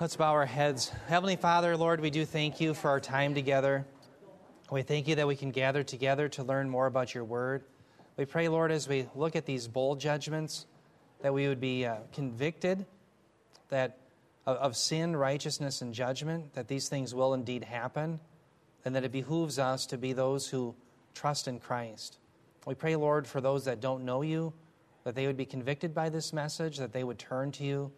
Let's bow our heads. Heavenly Father, Lord, we do thank you for our time together. We thank you that we can gather together to learn more about your word. We pray, Lord, as we look at these bowl judgments, that we would be uh, convicted that of, of sin, righteousness, and judgment, that these things will indeed happen, and that it behooves us to be those who trust in Christ. We pray, Lord, for those that don't know you, that they would be convicted by this message, that they would turn to you.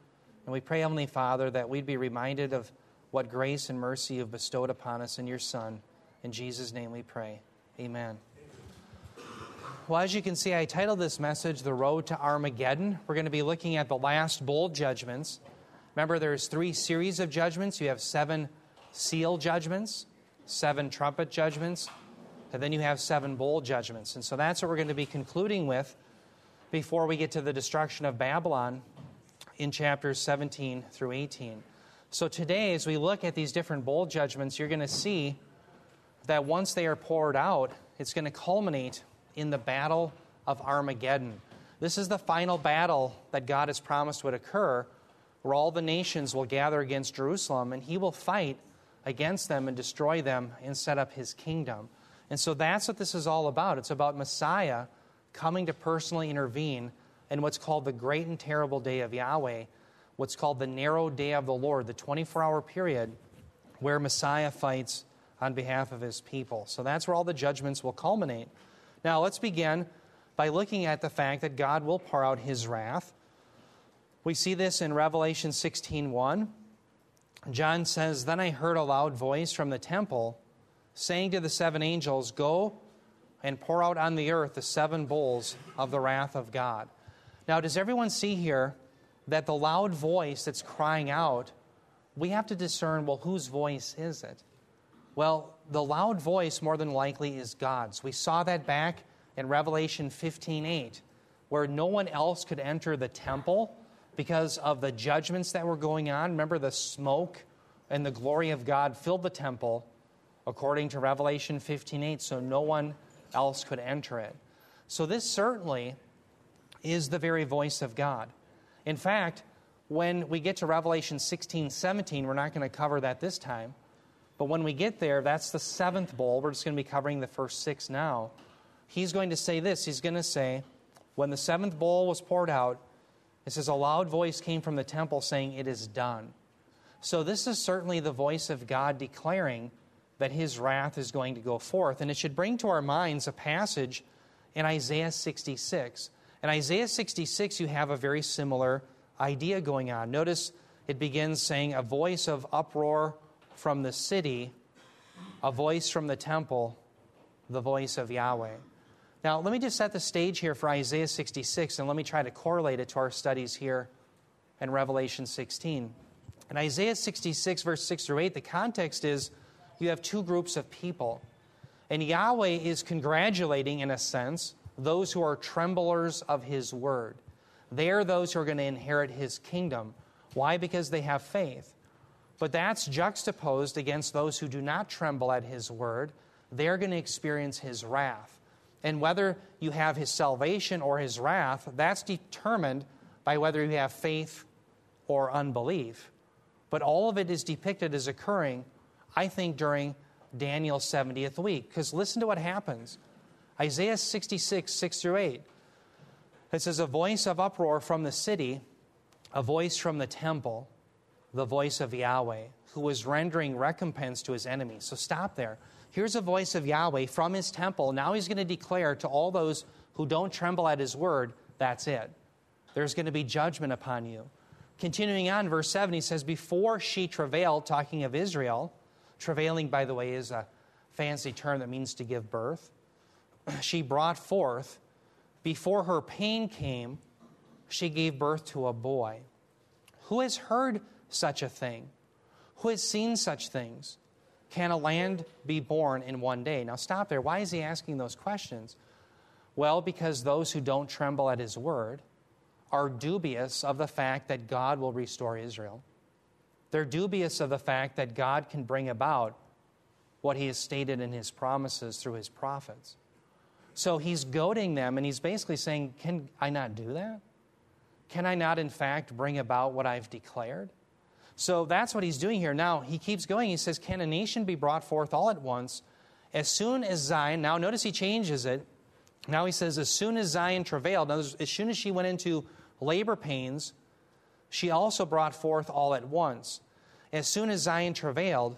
And we pray, Heavenly Father, that we'd be reminded of what grace and mercy you've bestowed upon us in your Son. In Jesus' name we pray. Amen. Well, as you can see, I titled this message The Road to Armageddon. We're going to be looking at the last bowl judgments. Remember, there's three series of judgments. You have seven seal judgments, seven trumpet judgments, and then you have seven bowl judgments. And so that's what we're going to be concluding with before we get to the destruction of Babylon in chapters 17 through 18. So today, as we look at these different bowl judgments, you're going to see that once they are poured out, it's going to culminate in the battle of Armageddon. This is the final battle that God has promised would occur, where all the nations will gather against Jerusalem, and He will fight against them and destroy them and set up His kingdom. And so that's what this is all about. It's about Messiah coming to personally intervene in what's called the great and terrible day of Yahweh, what's called the narrow day of the Lord, the 24 hour period where Messiah fights on behalf of his people. So that's where all the judgments will culminate. Now, let's begin by looking at the fact that God will pour out his wrath. We see this in Revelation 16:1. John says, "Then I heard a loud voice from the temple saying to the seven angels, Go and pour out on the earth the seven bowls of the wrath of God." Now, does everyone see here that the loud voice that's crying out, we have to discern, well, whose voice is it? Well, the loud voice more than likely is God's. We saw that back in Revelation 15:8, where no one else could enter the temple because of the judgments that were going on. Remember the smoke and the glory of God filled the temple according to Revelation 15:8, so no one else could enter it. So this certainly is the very voice of God. In fact, when we get to Revelation 16, 17, we're not going to cover that this time. But when we get there, that's the seventh bowl. We're just going to be covering the first six now. He's going to say this. He's going to say, When the seventh bowl was poured out, it says, A loud voice came from the temple saying, It is done. So this is certainly the voice of God declaring that his wrath is going to go forth. And it should bring to our minds a passage in Isaiah 66. In Isaiah 66, you have a very similar idea going on. Notice it begins saying, A voice of uproar from the city, a voice from the temple, the voice of Yahweh. Now, let me just set the stage here for Isaiah 66, and let me try to correlate it to our studies here in Revelation 16. In Isaiah 66, verse 6 through 8, the context is you have two groups of people. And Yahweh is congratulating, in a sense, those who are tremblers of his word. They are those who are going to inherit his kingdom. Why? Because they have faith. But that's juxtaposed against those who do not tremble at his word. They're going to experience his wrath. And whether you have his salvation or his wrath, that's determined by whether you have faith or unbelief. But all of it is depicted as occurring, I think, during Daniel's 70th week. Because listen to what happens Isaiah 66, 6 through 8. It says, A voice of uproar from the city, a voice from the temple the voice of Yahweh, who was rendering recompense to his enemies. So stop there. Here's a voice of Yahweh from his temple. Now he's going to declare to all those who don't tremble at his word, that's it. There's going to be judgment upon you. Continuing on, verse 7, he says, Before she travailed, talking of Israel, travailing, by the way, is a fancy term that means to give birth. She brought forth, before her pain came, she gave birth to a boy. Who has heard such a thing? Who has seen such things? Can a land be born in one day? Now, stop there. Why is he asking those questions? Well, because those who don't tremble at his word are dubious of the fact that God will restore Israel. They're dubious of the fact that God can bring about what he has stated in his promises through his prophets. So he's goading them and he's basically saying, Can I not do that? Can I not, in fact, bring about what I've declared? So that's what he's doing here. Now, he keeps going. He says, Can a nation be brought forth all at once? As soon as Zion, now notice he changes it. Now he says, As soon as Zion travailed, now, as soon as she went into labor pains, she also brought forth all at once. As soon as Zion travailed,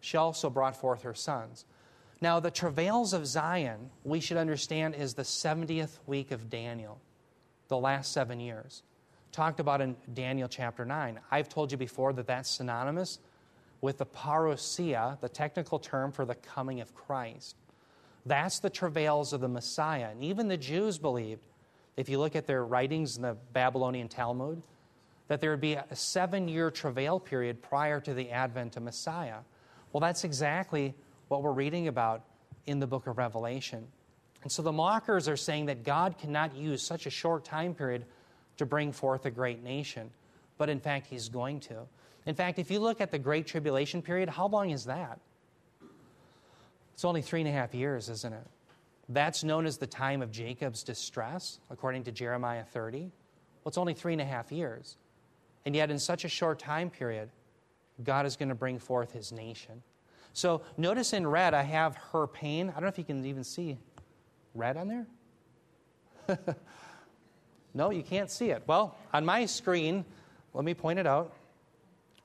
she also brought forth her sons. Now, the travails of Zion, we should understand, is the 70th week of Daniel, the last seven years talked about in Daniel chapter 9. I've told you before that that's synonymous with the parousia, the technical term for the coming of Christ. That's the travails of the Messiah. And even the Jews believed, if you look at their writings in the Babylonian Talmud, that there would be a seven year travail period prior to the advent of Messiah. Well, that's exactly what we're reading about in the book of Revelation. And so the mockers are saying that God cannot use such a short time period to bring forth a great nation. But in fact, he's going to. In fact, if you look at the Great Tribulation period, how long is that? It's only three and a half years, isn't it? That's known as the time of Jacob's distress, according to Jeremiah 30. Well, it's only three and a half years. And yet, in such a short time period, God is going to bring forth his nation. So, notice in red, I have her pain. I don't know if you can even see red on there. No, you can't see it. Well, on my screen, let me point it out.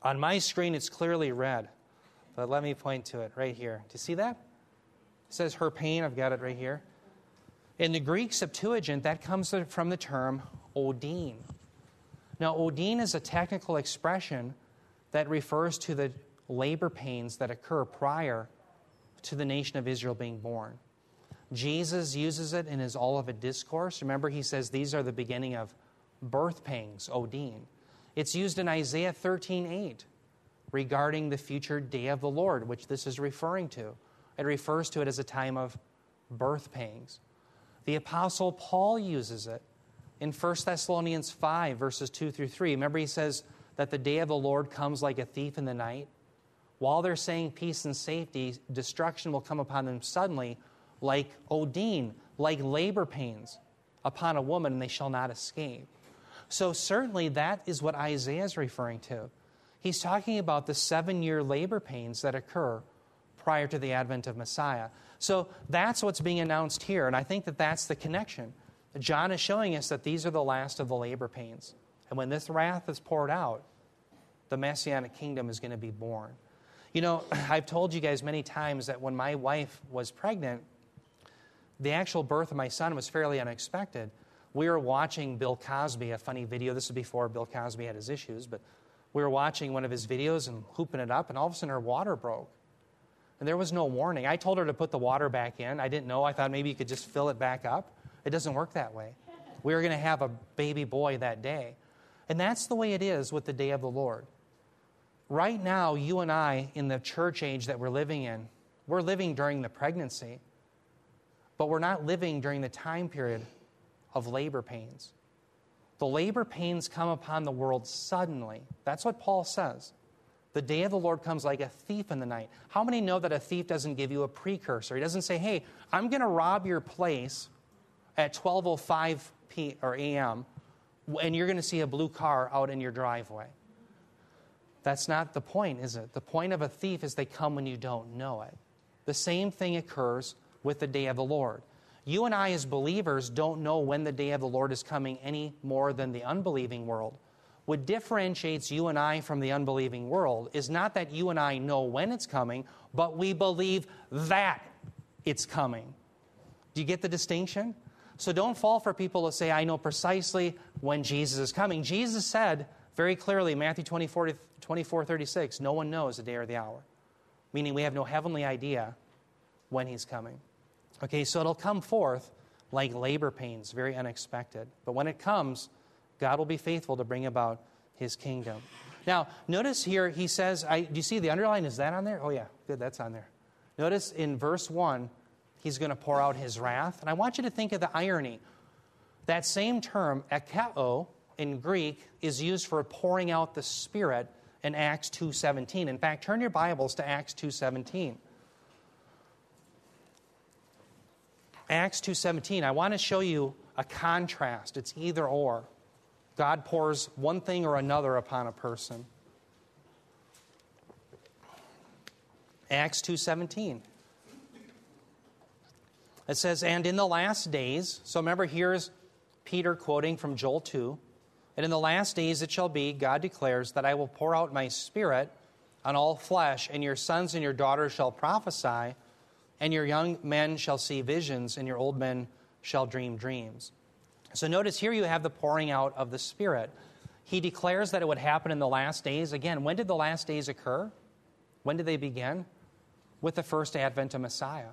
On my screen, it's clearly red. But let me point to it right here. Do you see that? It says her pain. I've got it right here. In the Greek Septuagint, that comes from the term odin. Now, odin is a technical expression that refers to the labor pains that occur prior to the nation of Israel being born. Jesus uses it in his Olivet Discourse. Remember, he says these are the beginning of birth pangs, Odin. It's used in Isaiah 13 8 regarding the future day of the Lord, which this is referring to. It refers to it as a time of birth pangs. The Apostle Paul uses it in 1 Thessalonians 5, verses 2 through 3. Remember, he says that the day of the Lord comes like a thief in the night. While they're saying peace and safety, destruction will come upon them suddenly like Odin, like labor pains upon a woman, and they shall not escape. So, certainly, that is what Isaiah is referring to. He's talking about the seven year labor pains that occur prior to the advent of Messiah. So, that's what's being announced here, and I think that that's the connection. John is showing us that these are the last of the labor pains. And when this wrath is poured out, the Messianic kingdom is going to be born. You know, I've told you guys many times that when my wife was pregnant, the actual birth of my son was fairly unexpected. We were watching Bill Cosby, a funny video. This was before Bill Cosby had his issues, but we were watching one of his videos and hooping it up, and all of a sudden her water broke. And there was no warning. I told her to put the water back in. I didn't know. I thought maybe you could just fill it back up. It doesn't work that way. We were going to have a baby boy that day. And that's the way it is with the day of the Lord. Right now, you and I, in the church age that we're living in, we're living during the pregnancy. But we're not living during the time period of labor pains. The labor pains come upon the world suddenly. That's what Paul says. The day of the Lord comes like a thief in the night. How many know that a thief doesn't give you a precursor? He doesn't say, "Hey, I'm going to rob your place at 12:05 p or a.m. and you're going to see a blue car out in your driveway." That's not the point, is it? The point of a thief is they come when you don't know it. The same thing occurs with the day of the Lord. You and I, as believers, don't know when the day of the Lord is coming any more than the unbelieving world. What differentiates you and I from the unbelieving world is not that you and I know when it's coming, but we believe that it's coming. Do you get the distinction? So don't fall for people to say, I know precisely when Jesus is coming. Jesus said very clearly, Matthew 24, 24 36, no one knows the day or the hour, meaning we have no heavenly idea when he's coming. Okay, so it'll come forth like labor pains, very unexpected. But when it comes, God will be faithful to bring about his kingdom. Now, notice here he says, I, do you see the underline? Is that on there? Oh, yeah, good, that's on there. Notice in verse 1, he's going to pour out his wrath. And I want you to think of the irony. That same term, ekcheo, in Greek, is used for pouring out the Spirit in Acts 2.17. In fact, turn your Bibles to Acts 2.17. Acts 2:17, I want to show you a contrast. It's either or. God pours one thing or another upon a person. Acts 2:17. It says, "And in the last days, so remember here's Peter quoting from Joel 2, and in the last days it shall be, God declares, that I will pour out my spirit on all flesh, and your sons and your daughters shall prophesy, and your young men shall see visions, and your old men shall dream dreams." So notice here you have the pouring out of the spirit. He declares that it would happen in the last days. Again, when did the last days occur? When did they begin? With the first advent of Messiah.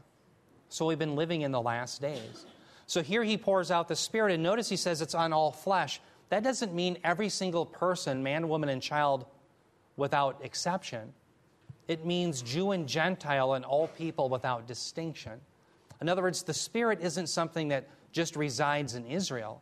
So we've been living in the last days. So here he pours out the Spirit, and notice he says it's on all flesh. That doesn't mean every single person, man, woman, and child, without exception. It means Jew and Gentile and all people without distinction. In other words, the Spirit isn't something that just resides in Israel,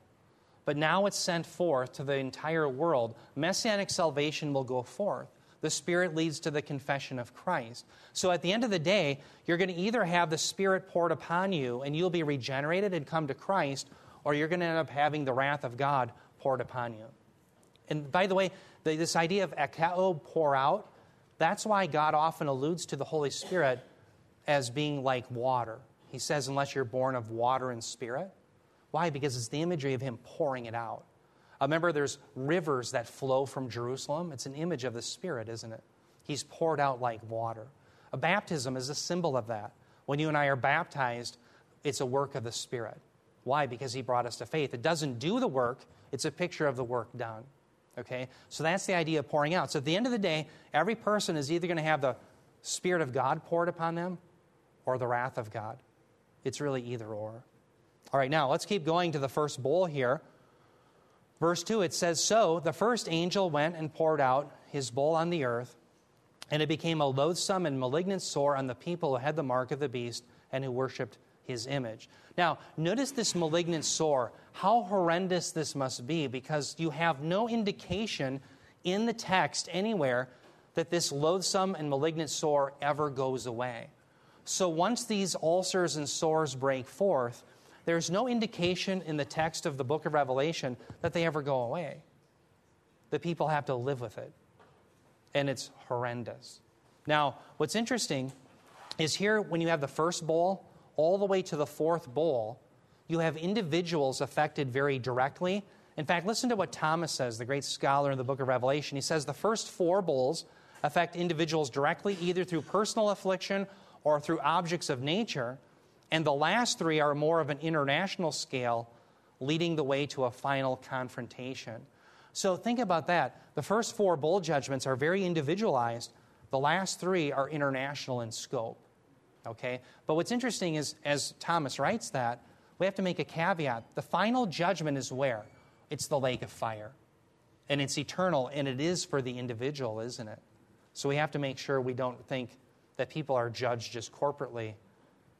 but now it's sent forth to the entire world. Messianic salvation will go forth. The Spirit leads to the confession of Christ. So at the end of the day, you're going to either have the Spirit poured upon you and you'll be regenerated and come to Christ, or you're going to end up having the wrath of God poured upon you. And by the way, the, this idea of ekcheo, pour out, that's why God often alludes to the Holy Spirit as being like water. He says, unless you're born of water and spirit. Why? Because it's the imagery of Him pouring it out. Uh, remember, there's rivers that flow from Jerusalem. It's an image of the Spirit, isn't it? He's poured out like water. A baptism is a symbol of that. When you and I are baptized, it's a work of the Spirit. Why? Because He brought us to faith. It doesn't do the work, it's a picture of the work done. Okay? So that's the idea of pouring out. So at the end of the day, every person is either going to have the Spirit of God poured upon them or the wrath of God. It's really either or. All right, now let's keep going to the first bowl here. Verse 2, it says, So the first angel went and poured out his bowl on the earth, and it became a loathsome and malignant sore on the people who had the mark of the beast and who worshipped his image. Now, notice this malignant sore, how horrendous this must be, because you have no indication in the text anywhere that this loathsome and malignant sore ever goes away. So once these ulcers and sores break forth, there's no indication in the text of the book of Revelation that they ever go away. The people have to live with it. And it's horrendous. Now, what's interesting is here when you have the first bowl all the way to the fourth bowl, you have individuals affected very directly. In fact, listen to what Thomas says, the great scholar in the book of Revelation. He says the first four bowls affect individuals directly, either through personal affliction or through objects of nature. And the last three are more of an international scale, leading the way to a final confrontation. So think about that. The first four bowl judgments are very individualized, the last three are international in scope. Okay? But what's interesting is, as Thomas writes that, we have to make a caveat. The final judgment is where? It's the lake of fire. And it's eternal, and it is for the individual, isn't it? So we have to make sure we don't think that people are judged just corporately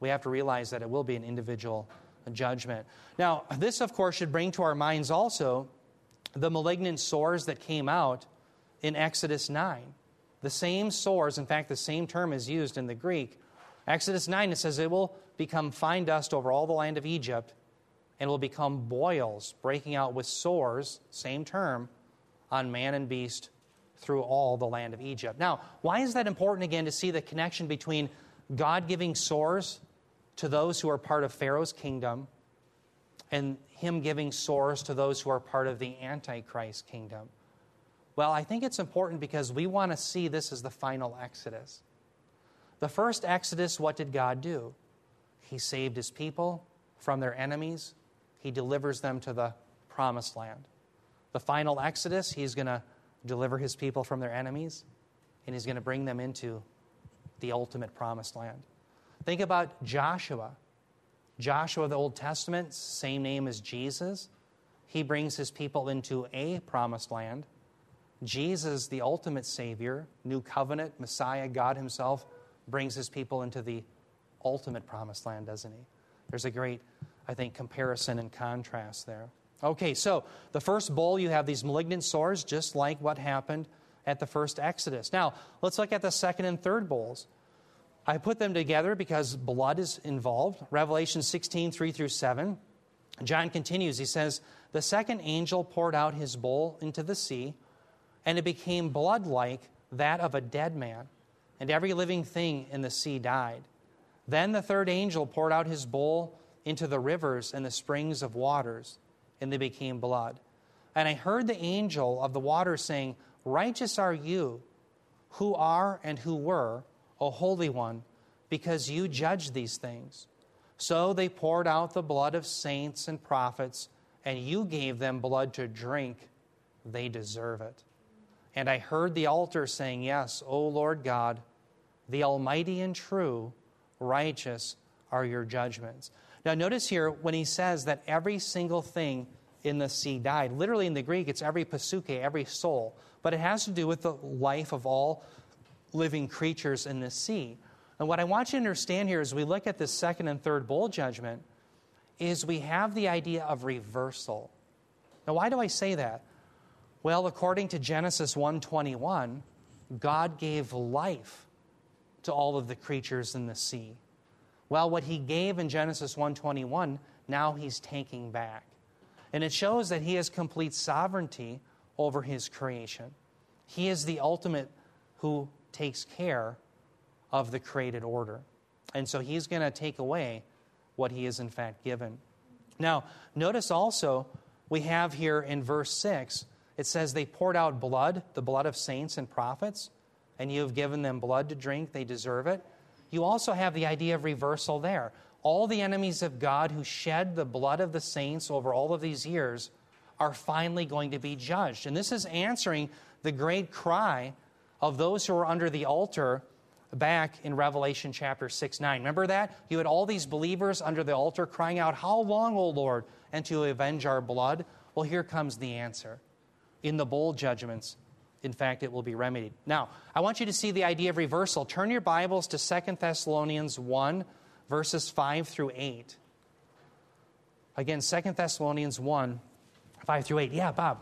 we have to realize that it will be an individual judgment. Now, this, of course, should bring to our minds also the malignant sores that came out in Exodus 9. The same sores, in fact, the same term is used in the Greek. Exodus 9, it says, It will become fine dust over all the land of Egypt and will become boils, breaking out with sores, same term, on man and beast through all the land of Egypt. Now, why is that important again to see the connection between God giving sores to those who are part of Pharaoh's kingdom and him giving sores to those who are part of the Antichrist kingdom? Well, I think it's important because we want to see this as the final Exodus. The first Exodus, what did God do? He saved his people from their enemies, he delivers them to the promised land. The final Exodus, he's going to deliver his people from their enemies, and he's going to bring them into the ultimate promised land. Think about Joshua. Joshua the Old Testament, same name as Jesus. He brings his people into a promised land. Jesus, the ultimate Savior, new covenant, Messiah, God Himself, brings His people into the ultimate promised land, doesn't He? There's a great, I think, comparison and contrast there. Okay, so the first bowl, you have these malignant sores, just like what happened at the first Exodus. Now, let's look at the second and third bowls. I put them together because blood is involved. Revelation 16, 3 through 7. John continues. He says, The second angel poured out his bowl into the sea, and it became blood like that of a dead man. and every living thing in the sea died. Then the third angel poured out his bowl into the rivers and the springs of waters, and they became blood. And I heard the angel of the waters saying, Righteous are you, who are and who were, O Holy One, because you judge these things. So they poured out the blood of saints and prophets, and you gave them blood to drink. They deserve it. And I heard the altar saying, Yes, O Lord God, the Almighty and true, righteous are your judgments. Now, notice here when he says that every single thing in the sea died. Literally in the Greek, it's every psuche, every soul. But it has to do with the life of all living creatures in the sea. And what I want you to understand here as we look at this second and third bowl judgment is we have the idea of reversal. Now, why do I say that? Well, according to Genesis 1:21, God gave life to all of the creatures in the sea. Well, what he gave in Genesis 1:21, now he's taking back. And it shows that he has complete sovereignty over his creation. He is the ultimate who takes care of the created order. And so he's going to take away what he is in fact given. Now, notice also we have here in verse 6, it says, They poured out blood, the blood of saints and prophets, and you have given them blood to drink, they deserve it. You also have the idea of reversal there all the enemies of God who shed the blood of the saints over all of these years are finally going to be judged. And this is answering the great cry of those who were under the altar back in Revelation chapter 6 9. Remember that? You had all these believers under the altar crying out, How long, O Lord, and to avenge our blood? Well, here comes the answer. In the bowl judgments, in fact, it will be remedied. Now, I want you to see the idea of reversal. Turn your Bibles to Second Thessalonians 1 verses 5 through 8. Again, Second Thessalonians 1, 5 through 8. Yeah, Bob.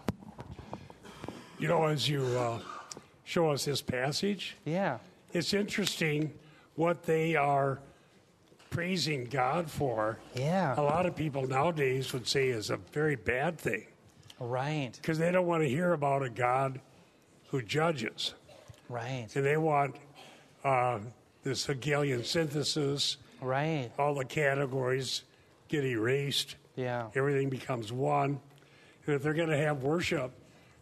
You know, as you uh, show us this passage, yeah, it's interesting what they are praising God for. Yeah. A lot of people nowadays would say is a very bad thing. Right. Because they don't want to hear about a God who judges. Right. And they want uh, this Hegelian synthesis Right. All the categories get erased. Yeah. Everything becomes one. And if they're going to have worship,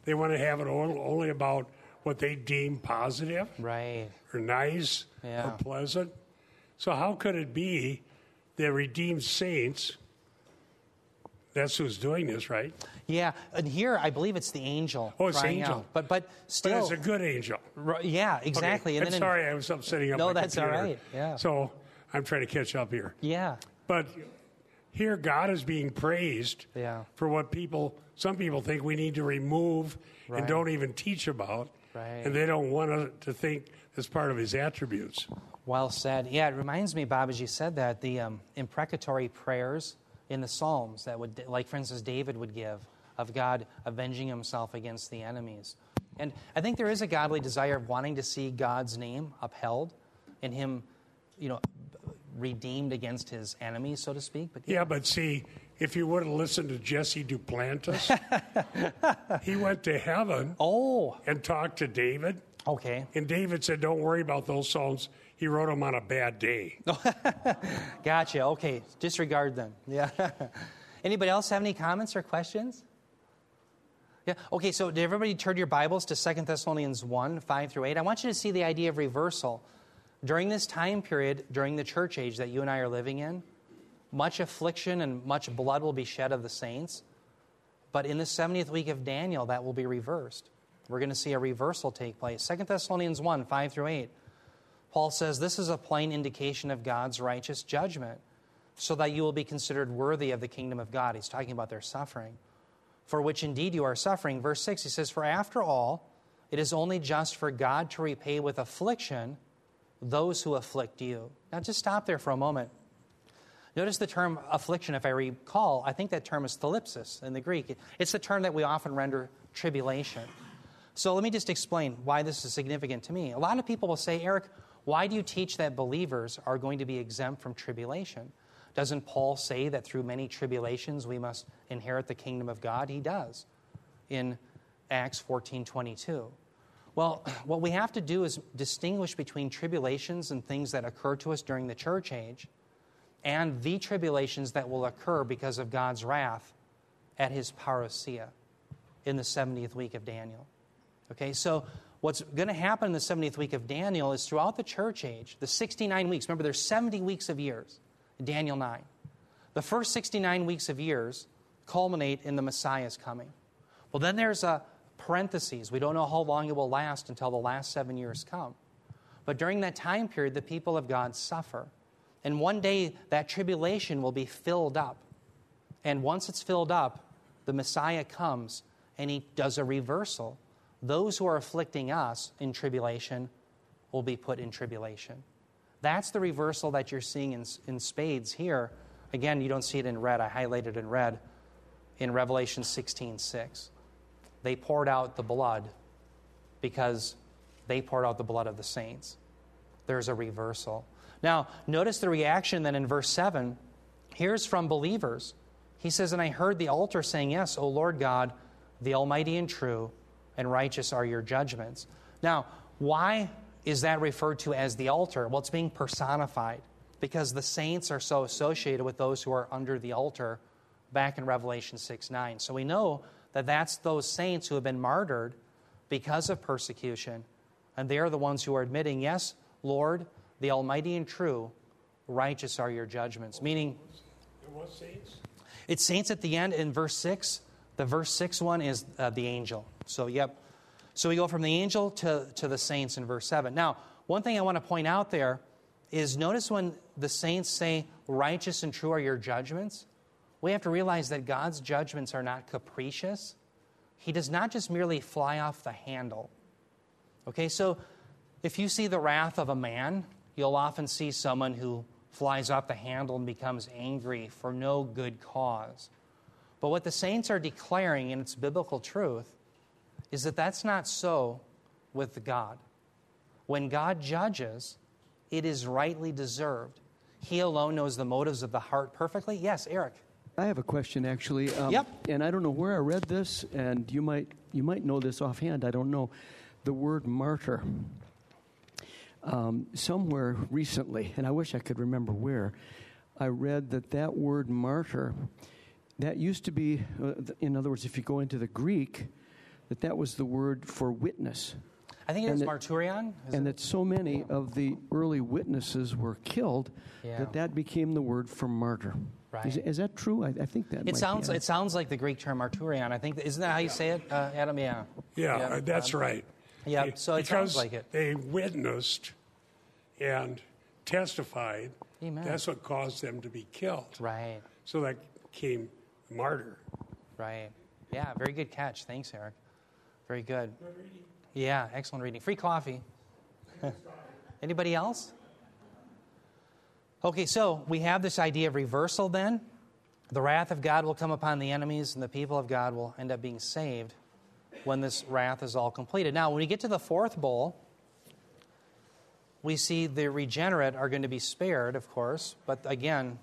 they want to have it only about what they deem positive right. or nice yeah. or pleasant. So, how could it be that redeemed saints, that's who's doing this, right? Yeah, and here I believe it's the angel. Oh, it's angel. Out. But but still, but it's a good angel. yeah, exactly. Okay. And I'm sorry, I was upsetting up. No, that's computer. all right. Yeah. So I'm trying to catch up here. Yeah. But here, God is being praised yeah. for what people, some people think we need to remove right. and don't even teach about. Right. And they don't want to think as part of his attributes. Well said. Yeah, it reminds me, Bob, as you said that, the um, imprecatory prayers in the Psalms that would, like for instance, David would give of God avenging himself against the enemies. And I think there is a godly desire of wanting to see God's name upheld and him, you know, redeemed against his enemies, so to speak. But yeah, but see, if you would have listened to Jesse Duplantis, he went to heaven. Oh, and talked to David. Okay. And David said, "Don't worry about those psalms. He wrote them on a bad day." gotcha. Okay, disregard them. Yeah. Anybody else have any comments or questions? Yeah. Okay, so did everybody turn your Bibles to Second Thessalonians 1, 5 through 8? I want you to see the idea of reversal. During this time period, during the church age that you and I are living in, much affliction and much blood will be shed of the saints. But in the 70th week of Daniel, that will be reversed. We're going to see a reversal take place. 2 Thessalonians 1 5 through 8. Paul says, This is a plain indication of God's righteous judgment, so that you will be considered worthy of the kingdom of God. He's talking about their suffering, for which indeed you are suffering. Verse 6, he says, For after all, it is only just for God to repay with affliction those who afflict you. Now, just stop there for a moment. Notice the term affliction, if I recall, I think that term is thlipsis in the Greek. It's the term that we often render tribulation. So let me just explain why this is significant to me. A lot of people will say, Eric, why do you teach that believers are going to be exempt from tribulation? Doesn't Paul say that through many tribulations we must inherit the kingdom of God? He does in Acts 14 22. Well, what we have to do is distinguish between tribulations and things that occur to us during the church age and the tribulations that will occur because of God's wrath at his parousia in the 70th week of Daniel. Okay, so what's going to happen in the 70th week of Daniel is throughout the church age, the 69 weeks, remember there's 70 weeks of years, Daniel 9. The first 69 weeks of years culminate in the Messiah's coming. Well, then there's a parentheses. We don't know how long it will last until the last seven years come. But during that time period, the people of God suffer. And one day, that tribulation will be filled up. And once it's filled up, the Messiah comes and he does a reversal. Those who are afflicting us in tribulation will be put in tribulation. That's the reversal that you're seeing in, in spades here. Again, you don't see it in red. I highlighted in red in Revelation 16 6 they poured out the blood because they poured out the blood of the saints. There's a reversal. Now, notice the reaction then in verse 7. Here's from believers. He says, And I heard the altar saying, Yes, O Lord God, the Almighty and true, and righteous are your judgments. Now, why is that referred to as the altar? Well, it's being personified because the saints are so associated with those who are under the altar back in Revelation 6 9. So we know that that's those saints who have been martyred because of persecution. And they are the ones who are admitting, Yes, Lord, the Almighty and true, righteous are your judgments. Meaning, saints? it's saints at the end in verse 6. The verse 6 one is uh, the angel. So, yep. So we go from the angel to, to the saints in verse 7. Now, one thing I want to point out there is notice when the saints say, Righteous and true are your judgments, we have to realize that God's judgments are not capricious. He does not just merely fly off the handle. Okay, so if you see the wrath of a man, you'll often see someone who flies off the handle and becomes angry for no good cause. But what the saints are declaring, in its biblical truth, is that that's not so with God. When God judges, it is rightly deserved. He alone knows the motives of the heart perfectly. Yes, Eric. I have a question actually. Um, Yep. And I don't know where I read this, and you might you might know this offhand. I don't know. The word martyr. Um, somewhere recently, and I wish I could remember where, I read that that word martyr, that used to be, uh, in other words, if you go into the Greek, that that was the word for witness. I think it And was it- Marturion. Is and it? that so many of the early witnesses were killed Yeah. that that became the word for martyr. Is, Right. is that true? I, I think that It be sounds it. it sounds like the Greek term marturion. I think isn't that how you say it, uh, Adam? Yeah. Yeah, uh, that's um, right. yeah, Be- so it because sounds like it. They witnessed and testified. Amen. That's what caused them to be killed. Right. So that came martyr. Right. Yeah. Very good catch. Thanks, Eric. Very good. Yeah. Excellent reading. Free coffee. Anybody else? Okay, so we have this idea of reversal then. The wrath of God will come upon the enemies, and the people of God will end up being saved when this wrath is all completed. Now, when we get to the fourth bowl, we see the regenerate are going to be spared, of course, but again,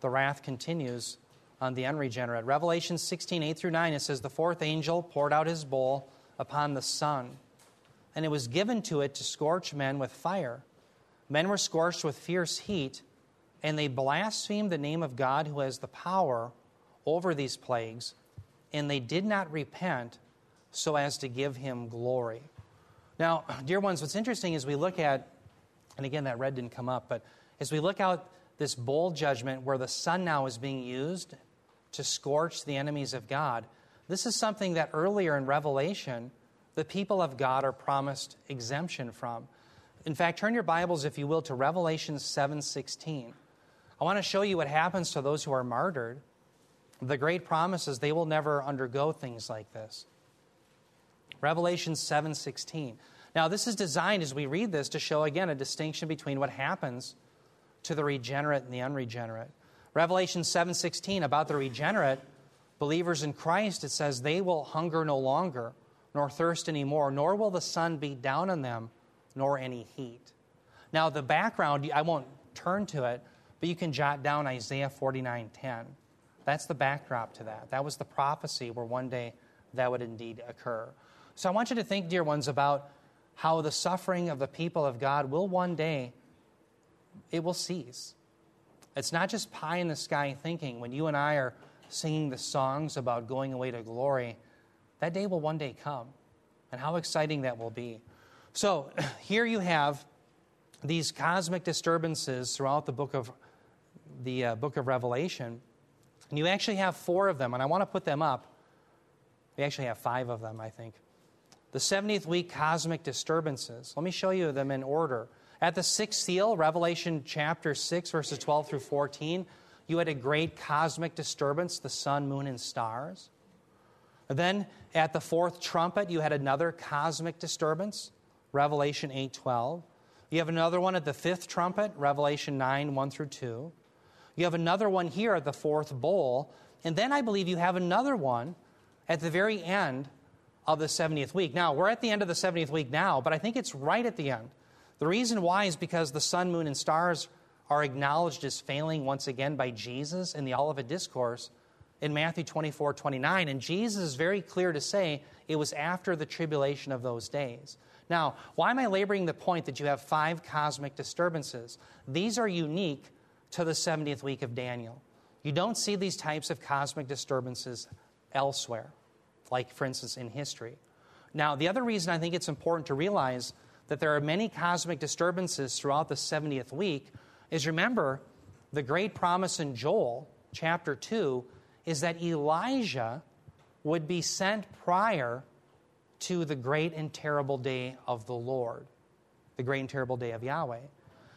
the wrath continues on the unregenerate. Revelation 16, 8 through 9, it says, The fourth angel poured out his bowl upon the sun, and it was given to it to scorch men with fire. Men were scorched with fierce heat, and they blasphemed the name of God who has the power over these plagues, and they did not repent so as to give him glory. Now, dear ones, what's interesting is we look at, and again, that red didn't come up, but as we look out this bowl judgment where the sun now is being used to scorch the enemies of God, this is something that earlier in Revelation, the people of God are promised exemption from. In fact, turn your Bibles, if you will, to Revelation 7:16. I want to show you what happens to those who are martyred. The great promise is they will never undergo things like this. Revelation 7:16. Now, this is designed as we read this to show again a distinction between what happens to the regenerate and the unregenerate. Revelation 7:16 about the regenerate believers in Christ it says they will hunger no longer nor thirst any more nor will the sun beat down on them nor any heat. Now, the background I won't turn to it, but you can jot down Isaiah 49:10. That's the backdrop to that. That was the prophecy where one day that would indeed occur. So I want you to think, dear ones, about how the suffering of the people of God will one day, it will cease. It's not just pie in the sky thinking. When you and I are singing the songs about going away to glory, that day will one day come. And how exciting that will be. So here you have these cosmic disturbances throughout the book of the uh, book of Revelation. And you actually have four of them, and I want to put them up. We actually have five of them, I think. The 70th week cosmic disturbances. Let me show you them in order. At the sixth seal, Revelation chapter 6, verses 12 through 14, you had a great cosmic disturbance, the sun, moon, and stars. Then at the fourth trumpet, you had another cosmic disturbance, Revelation 8:12. You have another one at the fifth trumpet, Revelation 9, 1 through 2. You have another one here at the fourth bowl. And then I believe you have another one at the very end of the 70th week. Now, we're at the end of the 70th week now, but I think it's right at the end. The reason why is because the sun, moon, and stars are acknowledged as failing once again by Jesus in the Olivet Discourse in Matthew 24 29. And Jesus is very clear to say it was after the tribulation of those days. Now, why am I laboring the point that you have five cosmic disturbances? These are unique to the 70th week of Daniel. You don't see these types of cosmic disturbances elsewhere, like, for instance, in history. Now, the other reason I think it's important to realize that there are many cosmic disturbances throughout the 70th week is remember the great promise in Joel chapter 2 is that Elijah would be sent prior to the great and terrible day of the Lord, the great and terrible day of Yahweh.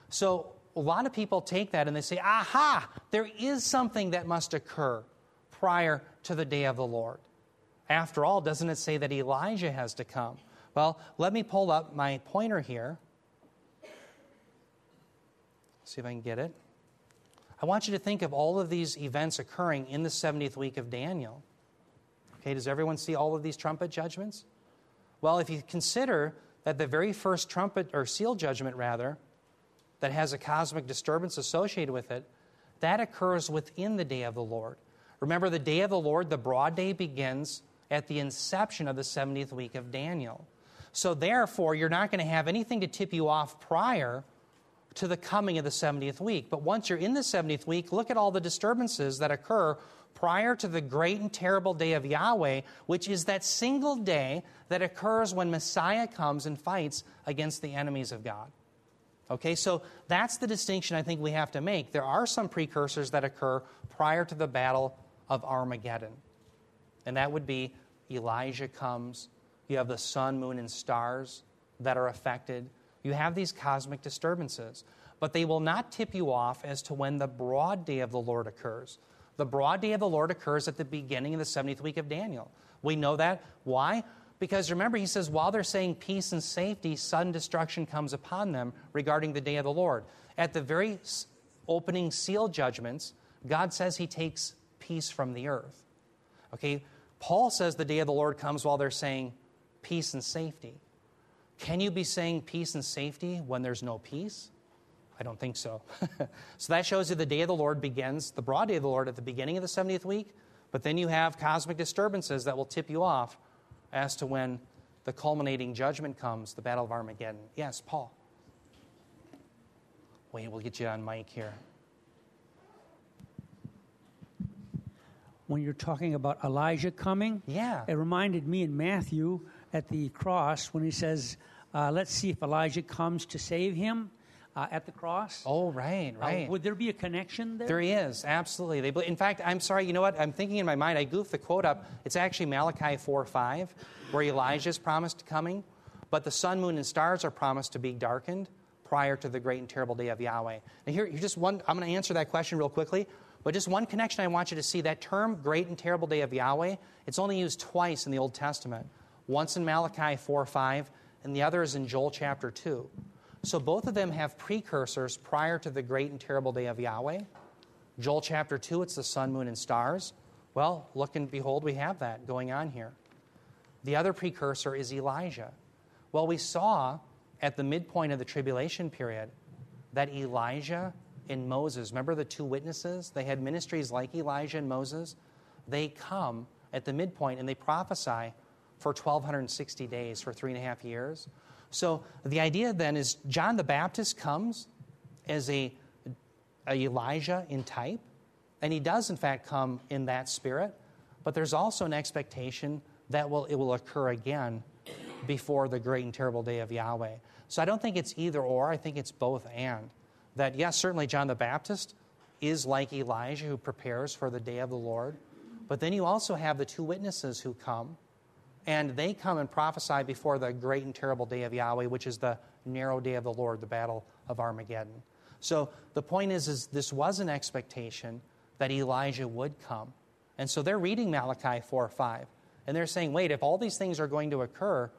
So a lot of people take that and they say, aha, there is something that must occur prior to the day of the Lord. After all, doesn't it say that Elijah has to come? Well, let me pull up my pointer here. See if I can get it. I want you to think of all of these events occurring in the 70th week of Daniel. Okay, does everyone see all of these trumpet judgments? Well, if you consider that the very first trumpet, or seal judgment rather, that has a cosmic disturbance associated with it, that occurs within the day of the Lord. Remember, the day of the Lord, the broad day, begins at the inception of the 70th week of Daniel. So, therefore, you're not going to have anything to tip you off prior to the coming of the 70th week. But once you're in the 70th week, look at all the disturbances that occur prior to the great and terrible day of Yahweh, which is that single day that occurs when Messiah comes and fights against the enemies of God. Okay, so that's the distinction I think we have to make. There are some precursors that occur prior to the battle of Armageddon. And that would be Elijah comes, you have the sun, moon, and stars that are affected, you have these cosmic disturbances. But they will not tip you off as to when the broad day of the Lord occurs. The broad day of the Lord occurs at the beginning of the 70th week of Daniel. We know that. Why? Because remember, he says, while they're saying peace and safety, sudden destruction comes upon them regarding the day of the Lord. At the very opening seal judgments, God says he takes peace from the earth. Okay, Paul says the day of the Lord comes while they're saying peace and safety. Can you be saying peace and safety when there's no peace? I don't think so. so that shows you the day of the Lord begins, the broad day of the Lord, at the beginning of the 70th week, but then you have cosmic disturbances that will tip you off as to when the culminating judgment comes, the Battle of Armageddon. Yes, Paul. Wait, we'll get you on mic here. When you're talking about Elijah coming, yeah, it reminded me in Matthew at the cross when he says, uh, "Let's see if Elijah comes to save him." uh, at the cross. Oh, right, right. Uh, would there be a connection there? There is, absolutely. They, in fact, I'm sorry, you know what? I'm thinking in my mind, I goofed the quote up. It's actually Malachi 4 5, where Elijah is promised coming, but the sun, moon, and stars are promised to be darkened prior to the great and terrible day of Yahweh. Now, here, just one, I'm going to answer that question real quickly. But just one connection I want you to see that term, great and terrible day of Yahweh, it's only used twice in the Old Testament. Once in Malachi 4 5, and the other is in Joel chapter 2. So both of them have precursors prior to the great and terrible day of Yahweh. Joel chapter 2, it's the sun, moon, and stars. Well, look and behold, we have that going on here. The other precursor is Elijah. Well, we saw at the midpoint of the tribulation period that Elijah and Moses, remember the two witnesses? They had ministries like Elijah and Moses. They come at the midpoint and they prophesy for 1,260 days, for three and a half years. So the idea then is John the Baptist comes as a, a Elijah in type, and he does in fact come in that spirit, but there's also an expectation that will, it will occur again before the great and terrible day of Yahweh. So I don't think it's either or, I think it's both and. That, yes, certainly John the Baptist is like Elijah who prepares for the day of the Lord, but then you also have the two witnesses who come, and they come and prophesy before the great and terrible day of Yahweh, which is the narrow day of the Lord, the battle of Armageddon. So the point is, is this was an expectation that Elijah would come. And so they're reading Malachi 4 or 5. And they're saying, wait, if all these things are going to occur,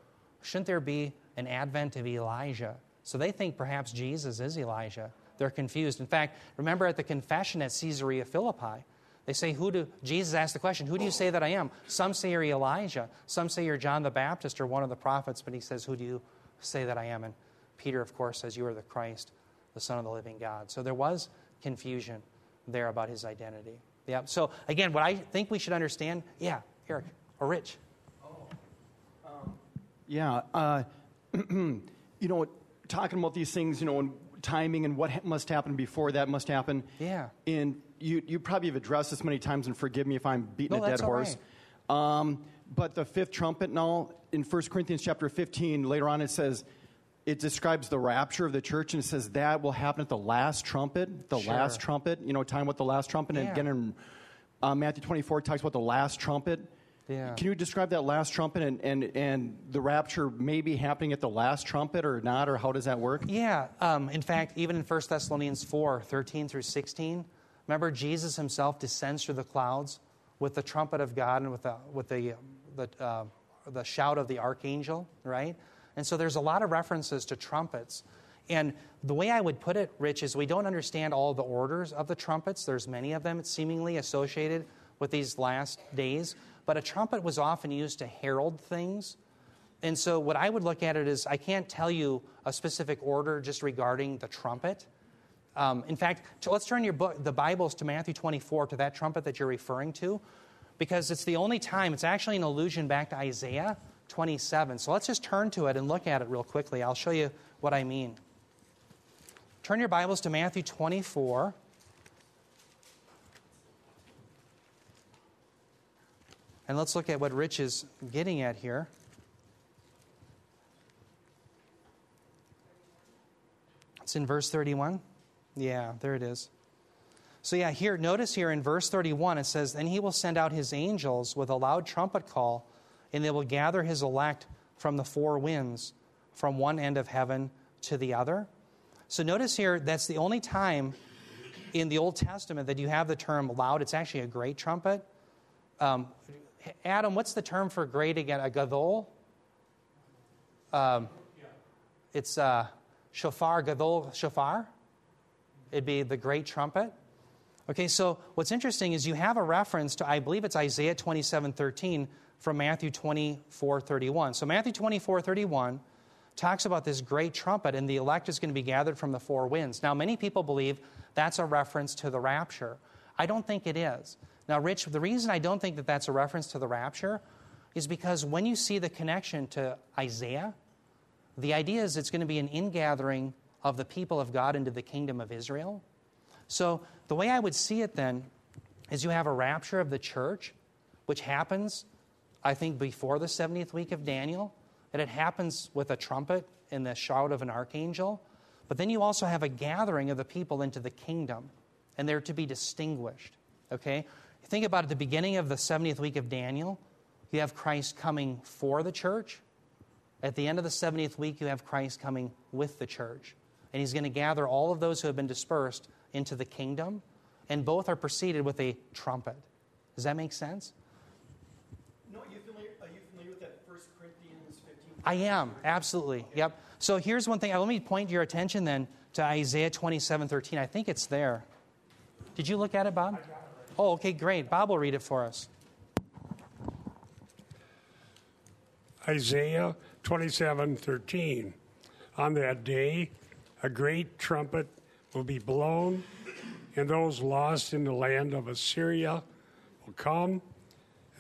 shouldn't there be an advent of Elijah? So they think perhaps Jesus is Elijah. They're confused. In fact, remember at the confession at Caesarea Philippi, they say, Who do Jesus asked the question, Who do you say that I am? Some say you're Elijah, some say you're John the Baptist or one of the prophets, but he says, Who do you say that I am? And Peter, of course, says, You are the Christ, the Son of the living God. So there was confusion there about his identity. Yeah. So again, what I think we should understand, yeah, Eric or Rich. Oh. Yeah. Uh, you know, talking about these things, you know, and timing and what ha- must happen before that must happen. Yeah. And you, you probably have addressed this many times, and forgive me if I'm beating No, a dead horse. Um, but the fifth trumpet and all, in 1 Corinthians chapter 15, later on it says, it describes the rapture of the church, and it says that will happen at the last trumpet, the Sure. last trumpet, you know, time with the last trumpet. And Yeah. again, in uh, Matthew 24, it talks about the last trumpet. Yeah. Can you describe that last trumpet and, and, and the rapture maybe happening at the last trumpet or not, or how does that work? Yeah. Um, in fact, even in 1 Thessalonians 4 13 through 16, remember Jesus himself descends through the clouds with the trumpet of God and with the, with the, the, uh, the shout of the archangel, right? And so there's a lot of references to trumpets. And the way I would put it, Rich, is we don't understand all the orders of the trumpets. There's many of them seemingly associated with these last days. But a trumpet was often used to herald things. And so, what I would look at it is, I can't tell you a specific order just regarding the trumpet. Um, in fact, let's turn your book, the Bibles to Matthew 24, to that trumpet that you're referring to, because it's the only time, it's actually an allusion back to Isaiah 27. So let's just turn to it and look at it real quickly. I'll show you what I mean. Turn your Bibles to Matthew 24. And let's look at what Rich is getting at here. It's in verse 31. Yeah, there it is. So, yeah, here, notice here in verse 31, it says, And he will send out his angels with a loud trumpet call, and they will gather his elect from the four winds, from one end of heaven to the other. So, notice here, that's the only time in the Old Testament that you have the term loud. It's actually a great trumpet. Um, Adam, what's the term for great again? A gadol? Um, it's uh, shofar, gadol, shofar. It'd be the great trumpet. Okay, so what's interesting is you have a reference to, I believe it's Isaiah 27 13 from Matthew 24 31. So Matthew 24 31 talks about this great trumpet, and the elect is going to be gathered from the four winds. Now, many people believe that's a reference to the rapture. I don't think it is. Now, Rich, the reason I don't think that that's a reference to the rapture is because when you see the connection to Isaiah, the idea is it's going to be an ingathering of the people of God into the kingdom of Israel. So, the way I would see it then is you have a rapture of the church, which happens, I think, before the 70th week of Daniel, and it happens with a trumpet and the shout of an archangel. But then you also have a gathering of the people into the kingdom, and they're to be distinguished. Okay? Think about at the beginning of the 70th week of Daniel, you have Christ coming for the church. At the end of the 70th week, you have Christ coming with the church. And he's going to gather all of those who have been dispersed into the kingdom, and both are preceded with a trumpet. Does that make sense? No, are you familiar, are you familiar with that 1 Corinthians 15? I am, absolutely. Yep. So here's one thing. Uh, Let me point your attention then to Isaiah 27 13. I think it's there. Did you look at it, Bob? Oh, okay, great. Bob will read it for us. Isaiah 27 13. On that day, a great trumpet will be blown, and those lost in the land of Assyria will come,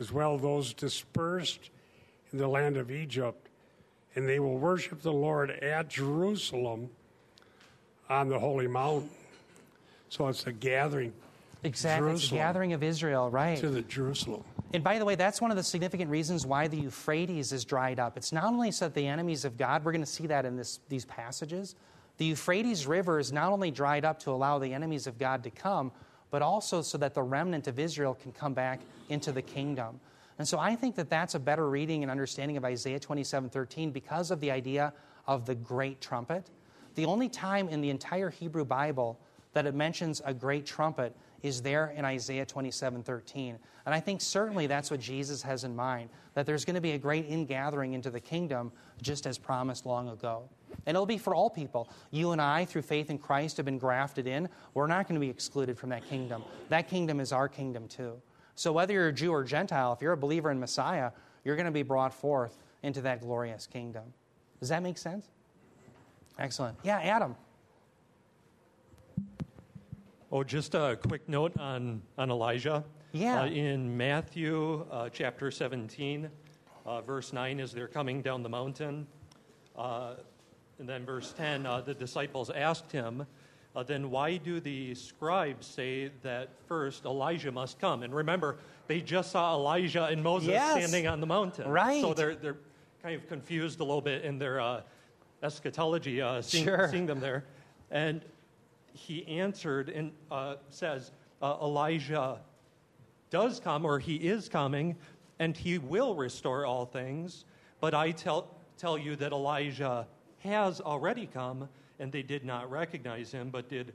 as well those dispersed in the land of Egypt, and they will worship the Lord at Jerusalem on the Holy Mountain. So it's a gathering Exactly. It's a gathering of Israel, right? to the Jerusalem. And by the way, that's one of the significant reasons why the Euphrates is dried up. It's not only so that the enemies of God, we're going to see that in this, these passages. The Euphrates River is not only dried up to allow the enemies of God to come, but also so that the remnant of Israel can come back into the kingdom. And so I think that that's a better reading and understanding of Isaiah 27 13 because of the idea of the great trumpet. The only time in the entire Hebrew Bible that it mentions a great trumpet is there in Isaiah 27 13. And I think certainly that's what Jesus has in mind, that there's going to be a great ingathering into the kingdom, just as promised long ago. And it'll be for all people. You and I, through faith in Christ, have been grafted in. We're not going to be excluded from that kingdom. That kingdom is our kingdom too. So whether you're a Jew or Gentile, if you're a believer in Messiah, you're going to be brought forth into that glorious kingdom. Does that make sense? Excellent. Yeah, Adam. Oh, just a quick note on, on Elijah. Yeah. Uh, in Matthew uh, chapter 17, uh, verse 9, as they're coming down the mountain, uh, and then verse 10, uh, the disciples asked him, uh, Then why do the scribes say that first Elijah must come? And remember, they just saw Elijah and Moses Yes. standing on the mountain. Right. So they're, they're kind of confused a little bit in their uh, eschatology, uh, seeing, Sure. seeing them there. And he answered and uh, says, uh, Elijah does come, or he is coming, and he will restore all things. But I tell, tell you that Elijah has already come, and they did not recognize him, but did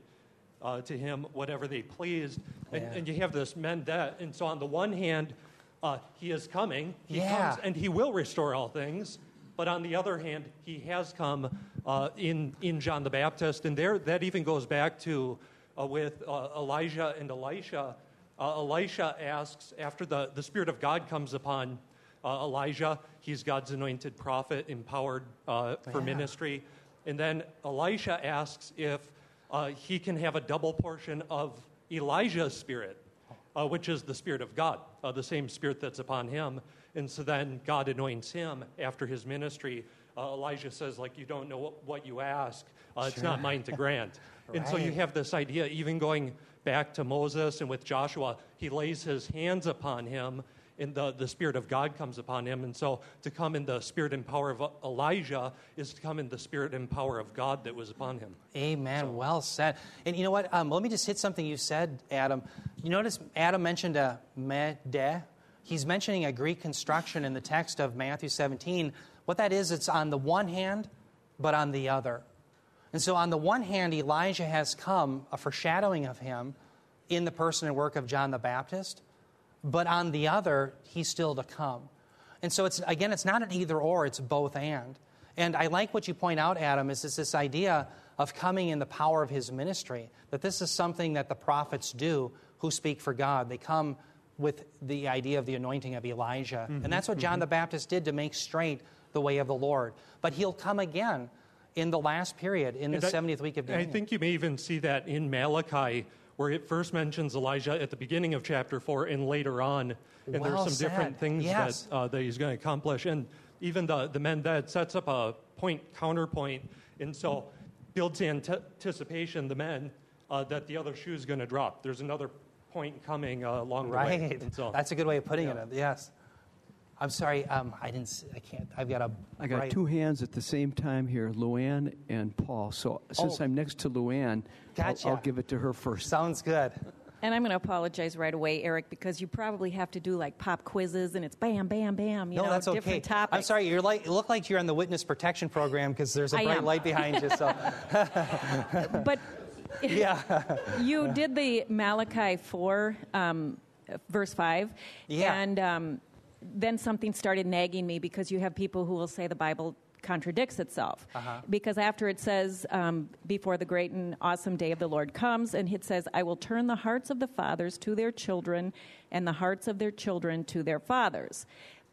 uh, to him whatever they pleased. And, Yeah. and you have this men that, and so on the one hand, uh, he is coming, he Yeah. comes, and he will restore all things. But on the other hand, he has come uh, in, in John the Baptist, and there that even goes back to uh, with uh, Elijah and Elisha. Uh, Elisha asks, after the, the Spirit of God comes upon uh, Elijah, he's God's anointed prophet, empowered uh, for Yeah. ministry. And then Elisha asks if uh, he can have a double portion of Elijah's spirit, uh, which is the Spirit of God, uh, the same Spirit that's upon him. And so then God anoints him after his ministry. Uh, Elijah says, like, you don't know what, what you ask. Uh, It's not mine to grant. And so you have this idea, even going back to Moses and with Joshua, he lays his hands upon him, and the, the Spirit of God comes upon him. And so to come in the Spirit and power of Elijah is to come in the Spirit and power of God that was upon him. Amen. Well said. And you know what? Um, let me just hit something you said, Adam. You notice Adam mentioned a men de. He's mentioning a Greek construction in the text of Matthew 17. What that is, it's on the one hand, but on the other. And so, on the one hand, Elijah has come, a foreshadowing of him in the person and work of John the Baptist. But on the other, he's still to come. And so, it's, again, it's not an either or, it's both and. And I like what you point out, Adam, is it's this idea of coming in the power of his ministry, that this is something that the prophets do who speak for God. They come with the idea of the anointing of Elijah. Mm-hmm, And that's what John the Baptist did to make straight the way of the Lord. But he'll come again in the last period, in the I- 70th week of and I think you may even see that in Malachi, where it first mentions Elijah at the beginning of chapter 4 and later on. And Well there's some different things Yes. that, uh, that he's going to accomplish. And even the, the men that sets up a point counterpoint. And so builds anticipation, the men, uh, that the other shoe is going to drop. There's another point coming uh, along the way. Right. So, That's a good way of putting Yeah. it. Yes. I'm sorry. Um, I didn't. s- I can't. I've got a. I got right- two hands at the same time here, Luann and Paul. So since Oh. I'm next to Luann, I'll- I'll, give it to her first. Sounds good. And I'm going to apologize right away, Eric, because you probably have to do like pop quizzes and it's bam, bam, bam, you no, know, that's okay. different topics. I'm sorry. You're like. You look like you're on the witness protection program because there's a I bright am. light behind you. So But yeah. you did the Malachi 4, um, verse 5. Yeah. And um, then something started nagging me because you have people who will say the Bible contradicts itself. Uh-huh. Because after it says, um, before the great and awesome day of the Lord comes, and it says, I will turn the hearts of the fathers to their children, and the hearts of their children to their fathers.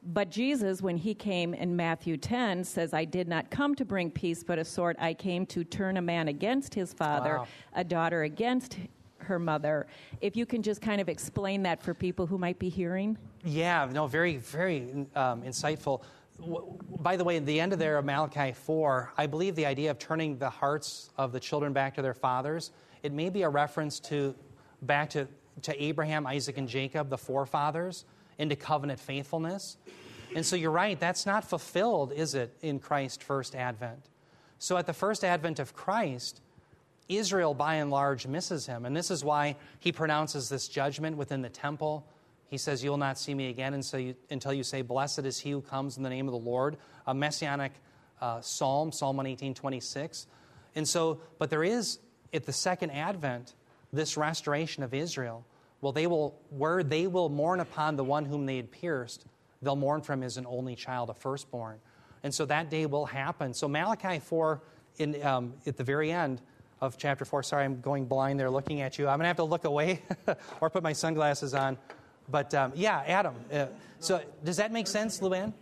But Jesus, when he came in Matthew 10, says, I did not come to bring peace, but a sword. I came to turn a man against his father, Wow. a daughter against her mother. If you can just kind of explain that for people who might be hearing. Yeah, no, very, very um, insightful. by the way, at the end of there of Malachi 4, I believe the idea of turning the hearts of the children back to their fathers, it may be a reference to back to, to Abraham, Isaac, and Jacob, the forefathers, into covenant faithfulness. And so you're right, that's not fulfilled, is it, in Christ's first advent? So at the first advent of Christ, Israel by and large misses him. And this is why he pronounces this judgment within the temple. He says, You will not see me again until you, say, Blessed is he who comes in the name of the Lord. A messianic uh, psalm, Psalm 118, 26. And so, but there is, at the second advent, this restoration of Israel. Well, they will, where they will mourn upon the one whom they had pierced, they'll mourn from as an only child, a firstborn. And so that day will happen. So Malachi 4, in, um, at the very end of chapter 4, sorry, I'm going blind there looking at you. I'm going to have to look away or put my sunglasses on. But um, yeah, Adam. Uh, so does that make sense, Luann?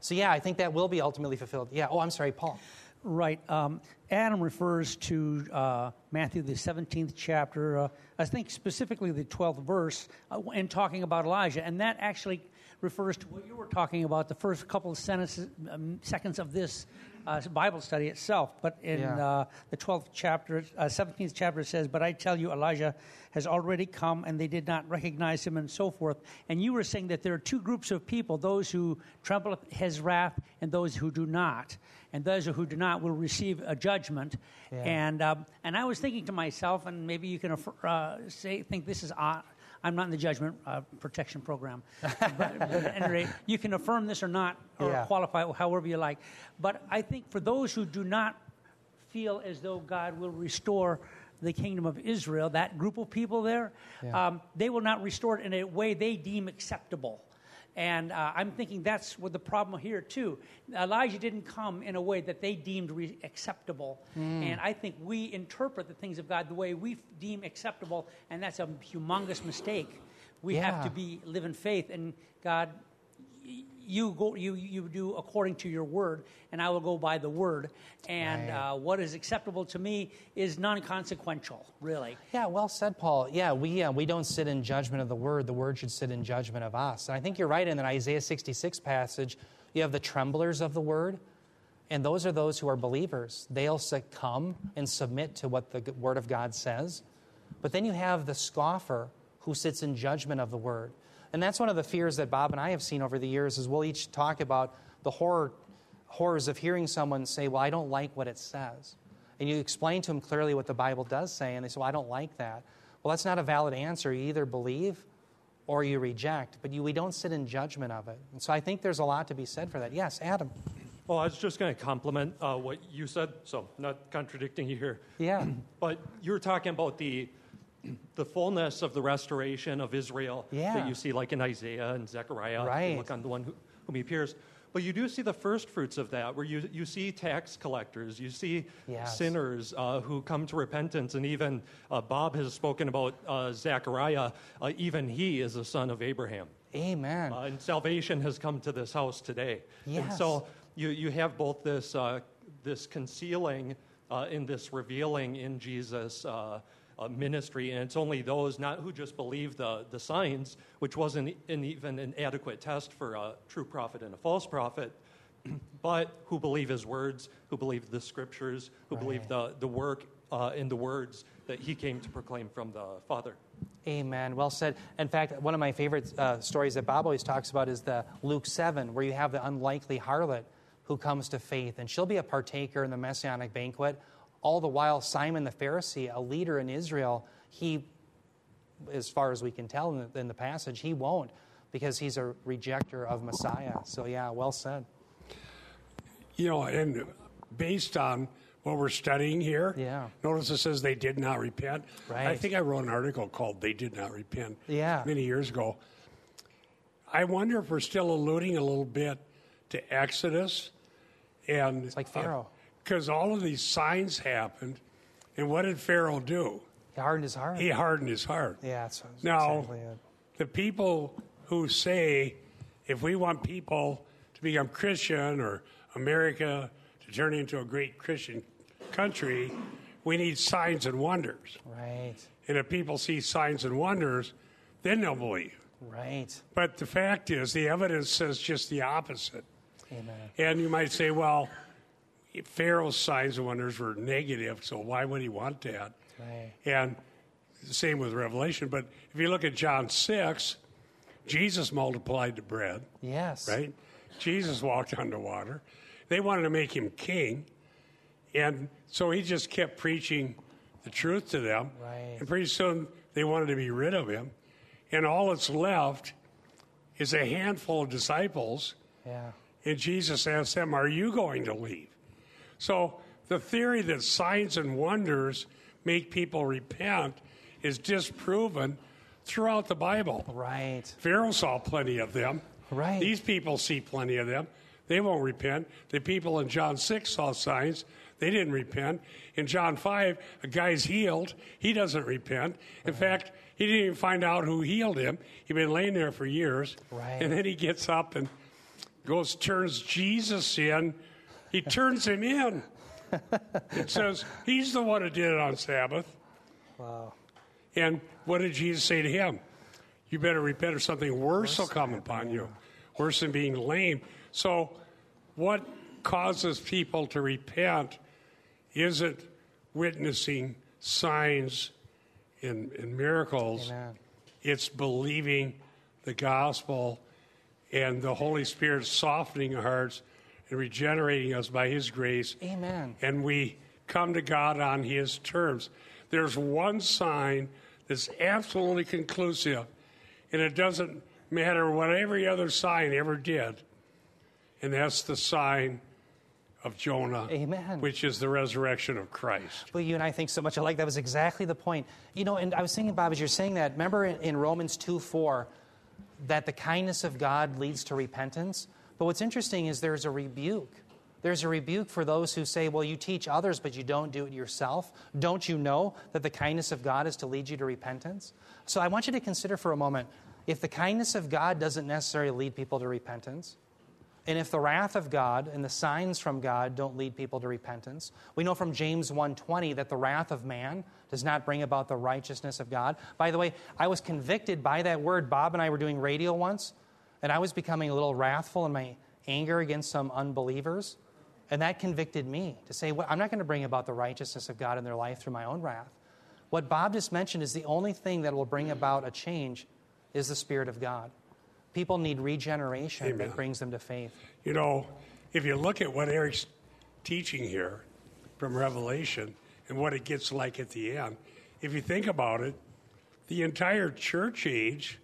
So yeah, I think that will be ultimately fulfilled. Yeah. Oh, I'm sorry, Paul. Right. Um, Adam refers to uh, Matthew, the 17th chapter, uh, I think specifically the 12th verse, uh, in talking about Elijah. And that actually refers to what you were talking about, the first couple of sentences, um, seconds of this uh, Bible study itself. But in Yeah. uh, the 12th chapter, uh, 17th chapter, it says, But I tell you, Elijah has already come, and they did not recognize him, and so forth. And you were saying that there are two groups of people those who tremble at his wrath, and those who do not. And those who do not will receive a judgment. And, um, and I was thinking to myself, and maybe you can uh, say, think this is odd. I'm not in the judgment uh, protection program. but, but at any rate, you can affirm this or not, or Yeah. qualify however you like. But I think for those who do not feel as though God will restore the kingdom of Israel, that group of people there, um, they will not restore it in a way they deem acceptable. And uh, I'm thinking that's what the problem here too. Elijah didn't come in a way that they deemed re- acceptable, and I think we interpret the things of God the way we deem acceptable, and that's a humongous mistake. We have to be live in faith, and God you go you you do according to your word and i will go by the word and Right. uh, what is acceptable to me is non-consequential really Yeah, well said, Paul. Yeah, we, uh, we don't sit in judgment of the word. The word should sit in judgment of us. And I think you're right in that Isaiah 66 passage. You have the tremblers of the word, and those are those who are believers. They'll succumb and submit to what the word of God says. But then you have the scoffer who sits in judgment of the word. And that's one of the fears that Bob and I have seen over the years is we'll each talk about the horror, horrors of hearing someone say, well, I don't like what it says. And you explain to them clearly what the Bible does say, and they say, well, I don't like that. Well, that's not a valid answer. You either believe or you reject, but you, we don't sit in judgment of it. And so I think there's a lot to be said for that. Yes, Adam. Well, I was just going to compliment uh, what you said, so not contradicting you here. Yeah. But you were talking about the the fullness of the restoration of Israel Yeah. that you see, like in Isaiah and Zechariah. Right. Look on the one who, whom he pierced. But you do see the first fruits of that, where you, you see tax collectors, you see Yes. sinners uh, who come to repentance, and even uh, Bob has spoken about uh, Zechariah. Uh, even he is a son of Abraham. Amen. Uh, and salvation has come to this house today. And Yes. so you, you have both this, uh, this concealing uh, and this revealing in Jesus' uh, uh, ministry. And it's only those not who just believe the, the signs, which wasn't an, even an adequate test for a true prophet and a false prophet, but who believe his words, who believe the scriptures, who believe the, the work uh, in the words that he came to proclaim from the Father. Amen. Well said. In fact, one of my favorite uh, stories that Bob always talks about is the Luke 7, where you have the unlikely harlot who comes to faith, and she'll be a partaker in the messianic banquet. All the while, Simon the Pharisee, a leader in Israel, he, as far as we can tell in the, in the passage, he won't because he's a rejecter of Messiah. So, yeah, well said. You know, and based on what we're studying here, Yeah. notice it says they did not repent. Right. I think I wrote an article called They Did Not Repent Yeah. many years ago. I wonder if we're still alluding a little bit to Exodus and It's like Pharaoh. Because all of these signs happened, and what did Pharaoh do? He hardened his heart. He hardened his heart. yeah, that's Now, exactly the people who say if we want people to become Christian or America to turn into a great Christian country, we need signs and wonders. Right, And if people see signs and wonders, then they'll believe. right. But the fact is, the evidence says just the opposite. Amen. And you might say, well, Pharaoh's signs and wonders were negative, so why would he want that? Right. And the same with Revelation. But if you look at John 6, Jesus multiplied the bread, Yes. right? Jesus walked on the water. They wanted to make him king. And so he just kept preaching the truth to them. Right. And pretty soon they wanted to be rid of him. And all that's left is a handful of disciples. Yeah. And Jesus asked them, Are you going to leave? So the theory that signs and wonders make people repent is disproven throughout the Bible. Right. Pharaoh saw plenty of them. Right. These people see plenty of them. They won't repent. The people in John 6 saw signs. They didn't repent. In John 5, a guy's healed. He doesn't repent. In fact, he didn't even find out who healed him. He'd been laying there for years. Right. And then he gets up and goes, turns Jesus in. He turns him in. it says he's the one who did it on Sabbath. Wow. And what did Jesus say to him? You better repent or something worse will come upon you, worse than being lame. So, what causes people to repent isn't witnessing signs and, and miracles, Amen. it's believing the gospel and the Holy Spirit softening our hearts and regenerating us by His grace Amen. and we come to God on His terms. There's one sign that's absolutely conclusive, and it doesn't matter what every other sign ever did, and that's the sign of Jonah, Amen. which is the resurrection of Christ. Well, you and I think so much alike. That was exactly the point. You know, and I was thinking, Bob, as you're saying that, remember in, in Romans 2 4, that the kindness of God leads to repentance? But what's interesting is there's a rebuke. There's a rebuke for those who say, well, you teach others, but you don't do it yourself. Don't you know that the kindness of God is to lead you to repentance? So I want you to consider for a moment if the kindness of God doesn't necessarily lead people to repentance, and if the wrath of God and the signs from God don't lead people to repentance, we know from James 1:20 that the wrath of man does not bring about the righteousness of God. By the way, I was convicted by that word. Bob and I were doing radio once, and I was becoming a little wrathful in my anger against some unbelievers, and that convicted me to say, well, I'm not going to bring about the righteousness of God in their life through my own wrath. What Bob just mentioned is the only thing that will bring about a change is the Spirit of God. People need regeneration Amen. that brings them to faith. You know, if you look at what Eric's teaching here from Revelation and what it gets like at the end, if you think about it, the entire church age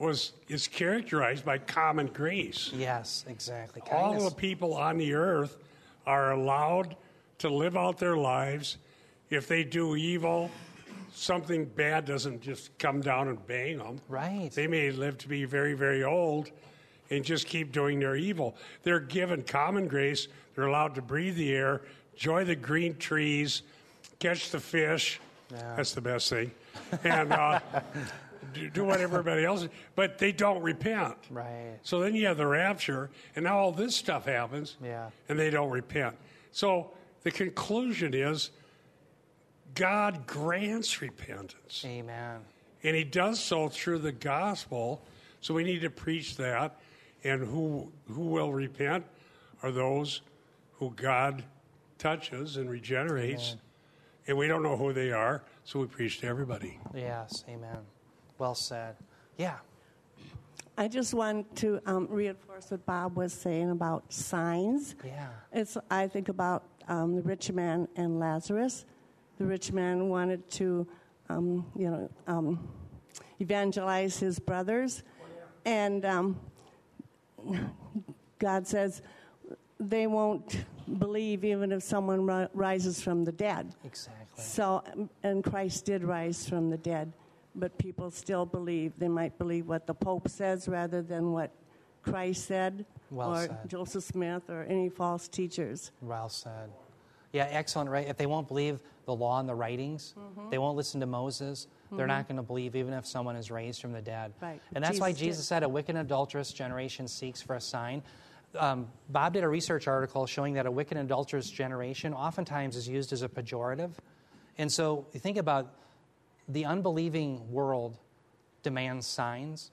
was is characterized by common grace. Yes, exactly. All the people on the earth are allowed to live out their lives. If they do evil, something bad doesn't just come down and bang them. Right. They may live to be very, very old and just keep doing their evil. They're given common grace. They're allowed to breathe the air, enjoy the green trees, catch the fish. Yeah. That's the best thing. And uh, do, do what everybody else But they don't repent. Right. So then you have the rapture, and now all this stuff happens, Yeah. and they don't repent. So the conclusion is God grants repentance, Amen. and He does so through the gospel. So we need to preach that, and who who will repent are those who God touches and regenerates, and we don't know who they are, so we preach to everybody. Yes, amen. Well said. Yeah. I just want to um, reinforce what Bob was saying about signs. Yeah. It's, I think about um, the rich man and Lazarus. The rich man wanted to, um, you know, um, evangelize his brothers, and um, God says they won't believe even if someone ri- rises from the dead. Exactly. So, um, and Christ did rise from the dead, but people still believe. They might believe what the Pope says rather than what Christ said, Well or said. Joseph Smith, or any false teachers. Well said. Yeah, excellent, right? If they won't believe the law and the writings, they won't listen to Moses, they're not going to believe even if someone is raised from the dead. Right. And that's why Jesus did. Said, A wicked and adulterous generation seeks for a sign. Um, Bob did a research article showing that a wicked and adulterous generation oftentimes is used as a pejorative. And so you think about the unbelieving world demands signs.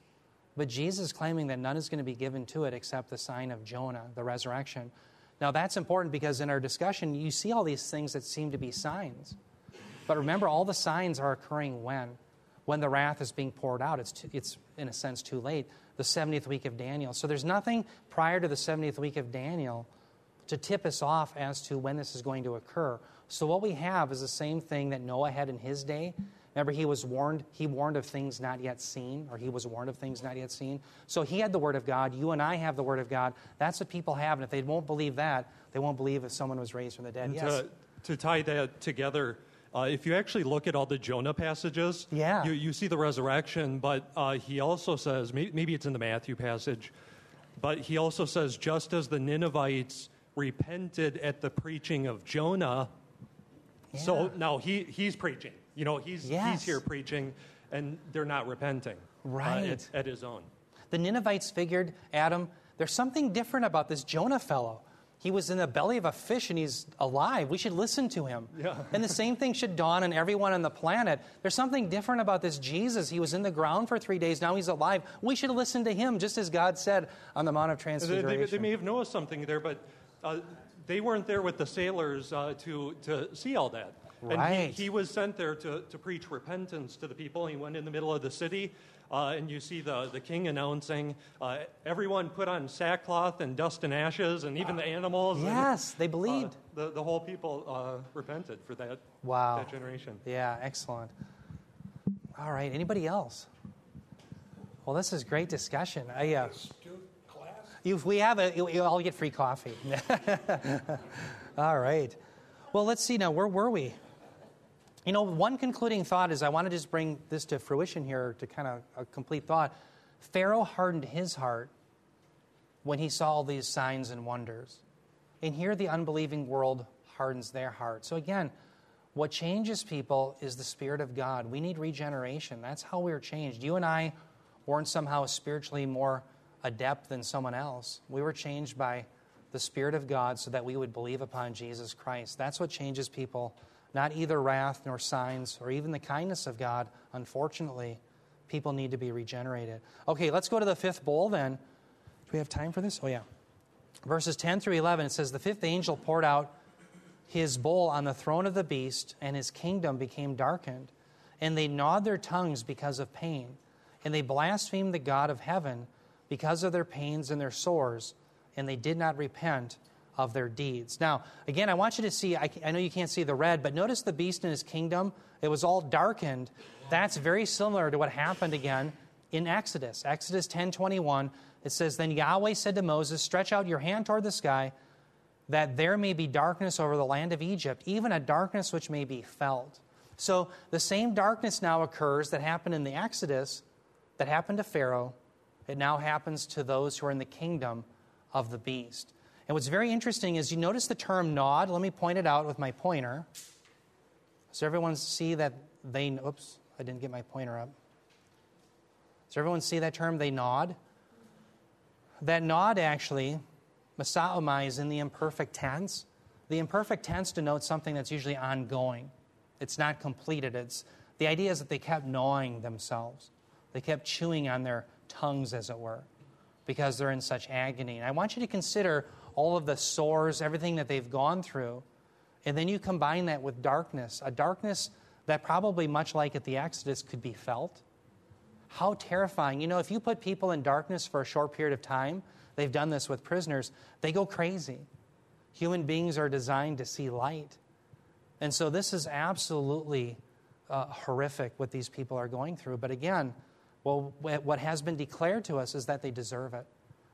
But Jesus claiming that none is going to be given to it except the sign of Jonah, the resurrection. Now, that's important because in our discussion, you see all these things that seem to be signs. But remember, all the signs are occurring when? When the wrath is being poured out. It's, too, it's in a sense, too late. The 70th week of Daniel. So there's nothing prior to the 70th week of Daniel to tip us off as to when this is going to occur. So what we have is the same thing that Noah had in his day. Remember, he was warned, he warned of things not yet seen, or he was warned of things not yet seen. So he had the Word of God. You and I have the Word of God. That's what people have. And if they won't believe that, they won't believe if someone was raised from the dead. Yes. to, to tie that together, uh, if you actually look at all the Jonah passages, Yeah. you, you see the resurrection, but uh, he also says, maybe, maybe it's in the Matthew passage, but he also says, just as the Ninevites repented at the preaching of Jonah, so now he, he's preaching. You know, he's, Yes. he's here preaching, and they're not repenting uh, Right. at, at his own. The Ninevites figured, Adam, there's something different about this Jonah fellow. He was in the belly of a fish and he's alive. We should listen to him. Yeah. and the same thing should dawn on everyone on the planet. There's something different about this Jesus. He was in the ground for three days. Now he's alive. We should listen to him, just as God said on the Mount of They, Transfiguration. they, they may have noticed something there, but uh, they weren't there with the sailors uh, to, to see all that. And Right. he, he was sent there to, to preach repentance to the people. He went in the middle of the city, uh, and you see the, the king announcing, uh, everyone put on sackcloth and dust and ashes, and even the animals. and, Yes, they uh, believed. the, the whole people uh, repented for that, Wow. that generation. Yeah, excellent. All right, anybody else? Well, this is great discussion. I, uh, if we have a, you, you all get free coffee. all right. Well, let's see now. Where were we? You know, one concluding thought is I want to just bring this to fruition here to kind of a complete thought. Pharaoh hardened his heart when he saw all these signs and wonders. And here the unbelieving world hardens their heart. So again, what changes people is the Spirit of God. We need regeneration. That's how we're changed. You and I weren't somehow spiritually more adept than someone else. We were changed by the Spirit of God so that we would believe upon Jesus Christ. That's what changes people, not either wrath nor signs or even the kindness of God. Unfortunately, people need to be regenerated. Okay, let's go to the fifth bowl then. Do we have time for this? Oh, yeah. Verses 10 through 11, it says, The fifth angel poured out his bowl on the throne of the beast, and his kingdom became darkened. And they gnawed their tongues because of pain. And they blasphemed the God of heaven because of their pains and their sores, and they did not repent of their deeds. Now, again, I want you to see, I, I know you can't see the red, but notice the beast and his kingdom, it was all darkened. That's very similar to what happened again in Exodus. Exodus 10:21, it says, Then Yahweh said to Moses, Stretch out your hand toward the sky, that there may be darkness over the land of Egypt, even a darkness which may be felt. So the same darkness now occurs that happened in the Exodus, that happened to Pharaoh. It now happens to those who are in the kingdom of the beast. And what's very interesting is you notice the term gnawed. Let me point it out with my pointer. Does everyone see that they, oops, I didn't get my pointer up. Does everyone see that term, they gnawed? That gnawed actually, Masaomai is in the imperfect tense. The imperfect tense denotes something that's usually ongoing. It's not completed. It's, the idea is that they kept gnawing themselves. They kept chewing on their tongues, as it were, because they're in such agony. And I want you to consider all of the sores, everything that they've gone through, and then you combine that with darkness, a darkness that probably, much like at the Exodus, could be felt. How terrifying. You know, if you put people in darkness for a short period of time, they've done this with prisoners, they go crazy. Human beings are designed to see light. And so this is absolutely uh, horrific what these people are going through. But again, well, what has been declared to us is that they deserve it.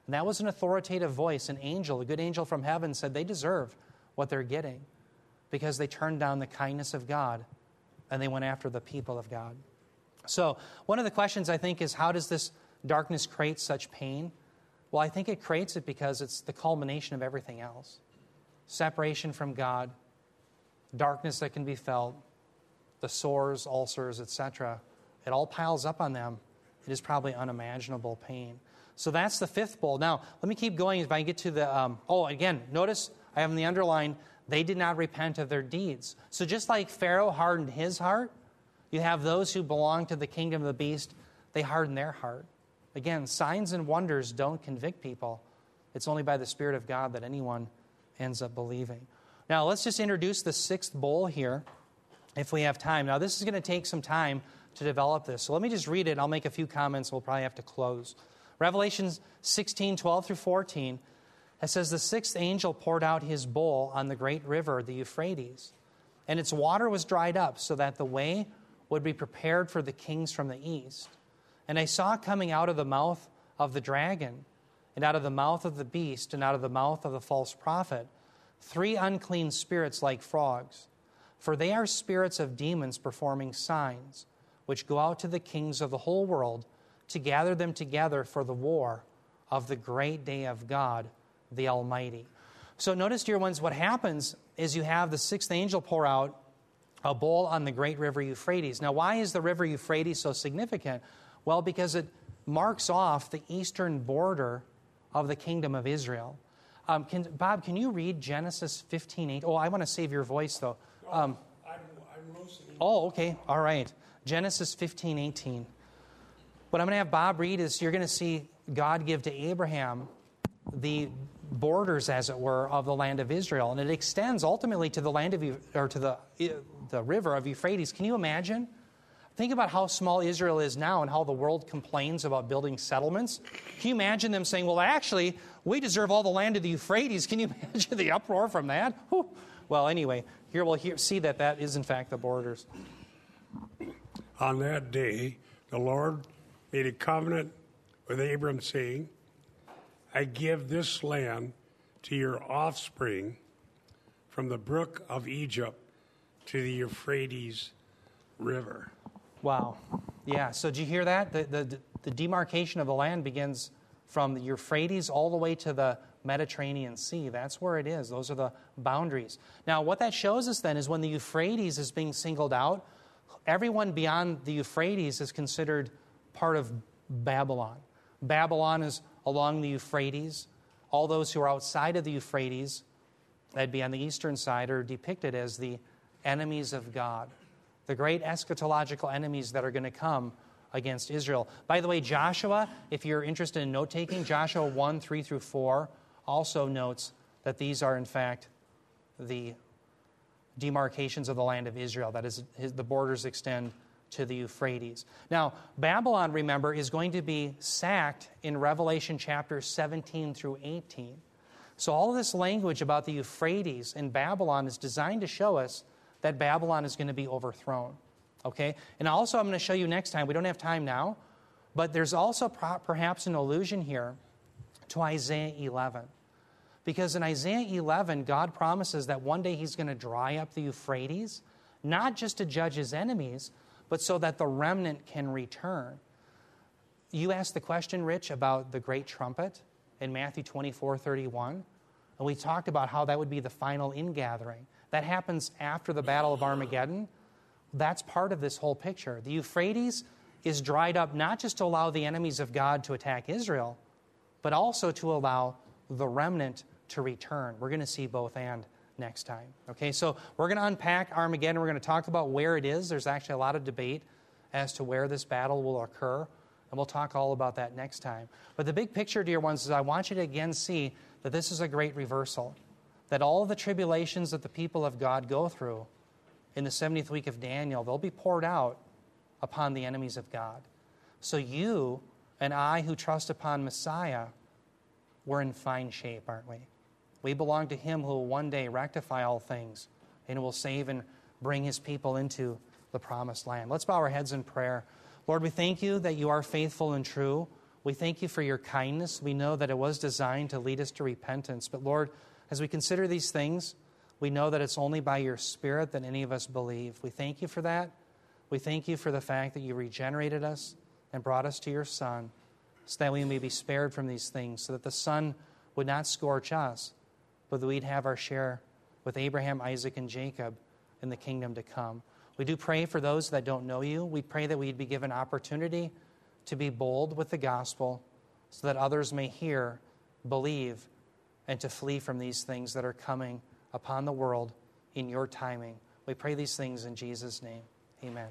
And that was an authoritative voice. An angel, a good angel from heaven, said they deserve what they're getting because they turned down the kindness of God and they went after the people of God. So, one of the questions I think is how does this darkness create such pain? Well, I think it creates it because it's the culmination of everything else separation from God, darkness that can be felt, the sores, ulcers, etc. It all piles up on them. It is probably unimaginable pain. So that's the fifth bowl. Now, let me keep going if I get to the. Um, oh, again, notice I have in the underline, they did not repent of their deeds. So just like Pharaoh hardened his heart, you have those who belong to the kingdom of the beast, they harden their heart. Again, signs and wonders don't convict people. It's only by the Spirit of God that anyone ends up believing. Now, let's just introduce the sixth bowl here if we have time. Now, this is going to take some time to develop this. So let me just read it. I'll make a few comments. We'll probably have to close. Revelation 16, 12 through 14. It says, The sixth angel poured out his bowl on the great river, the Euphrates, and its water was dried up, so that the way would be prepared for the kings from the east. And I saw coming out of the mouth of the dragon, and out of the mouth of the beast, and out of the mouth of the false prophet, three unclean spirits like frogs. For they are spirits of demons performing signs, which go out to the kings of the whole world to gather them together for the war of the great day of God, the Almighty. So, notice, dear ones, what happens is you have the sixth angel pour out a bowl on the great river Euphrates. Now, why is the river Euphrates so significant? Well, because it marks off the eastern border of the kingdom of Israel. Um, can, Bob, can you read Genesis 15 8? Oh, I want to save your voice, though. Um, I'm, I'm oh, okay. All right. Genesis 15 18. What I'm going to have Bob read is you're going to see God give to Abraham the borders, as it were, of the land of Israel, and it extends ultimately to the land of or to the the river of Euphrates. Can you imagine? Think about how small Israel is now and how the world complains about building settlements. Can you imagine them saying, "Well, actually, we deserve all the land of the Euphrates"? Can you imagine the uproar from that? Whew. Well, anyway, here we'll hear, see that that is in fact the borders. On that day, the Lord made a covenant with Abram, saying, I give this land to your offspring from the brook of Egypt to the Euphrates River. Wow. Yeah, so did you hear that? The, the, the demarcation of the land begins from the Euphrates all the way to the Mediterranean Sea. That's where it is. Those are the boundaries. Now, what that shows us then is when the Euphrates is being singled out, everyone beyond the Euphrates is considered part of Babylon. Babylon is along the Euphrates. All those who are outside of the Euphrates, that'd be on the eastern side, are depicted as the enemies of God, the great eschatological enemies that are going to come against Israel. By the way, Joshua, if you're interested in note taking, Joshua 1 3 through 4 also notes that these are, in fact, the demarcations of the land of Israel. That is, the borders extend to the Euphrates. Now, Babylon, remember, is going to be sacked in Revelation chapters 17 through 18. So, all this language about the Euphrates in Babylon is designed to show us that Babylon is going to be overthrown. Okay? And also, I'm going to show you next time, we don't have time now, but there's also perhaps an allusion here to Isaiah 11. Because in Isaiah 11, God promises that one day He's going to dry up the Euphrates, not just to judge His enemies, but so that the remnant can return. You asked the question, Rich, about the great trumpet in Matthew 24 31. And we talked about how that would be the final ingathering. That happens after the Battle of Armageddon. That's part of this whole picture. The Euphrates is dried up not just to allow the enemies of God to attack Israel, but also to allow the remnant to return. We're going to see both and next time. Okay, so we're going to unpack Armageddon. We're going to talk about where it is. There's actually a lot of debate as to where this battle will occur, and we'll talk all about that next time. But the big picture, dear ones, is I want you to again see that this is a great reversal. That all the tribulations that the people of God go through in the 70th week of Daniel, they'll be poured out upon the enemies of God. So you and I who trust upon Messiah, we're in fine shape, aren't we? We belong to Him who will one day rectify all things and will save and bring His people into the promised land. Let's bow our heads in prayer. Lord, we thank you that you are faithful and true. We thank you for your kindness. We know that it was designed to lead us to repentance. But Lord, as we consider these things, we know that it's only by your Spirit that any of us believe. We thank you for that. We thank you for the fact that you regenerated us and brought us to your Son so that we may be spared from these things, so that the sun would not scorch us, but that we'd have our share with Abraham, Isaac, and Jacob in the kingdom to come. We do pray for those that don't know you. We pray that we'd be given opportunity to be bold with the gospel so that others may hear, believe, and to flee from these things that are coming upon the world in your timing. We pray these things in Jesus' name. Amen.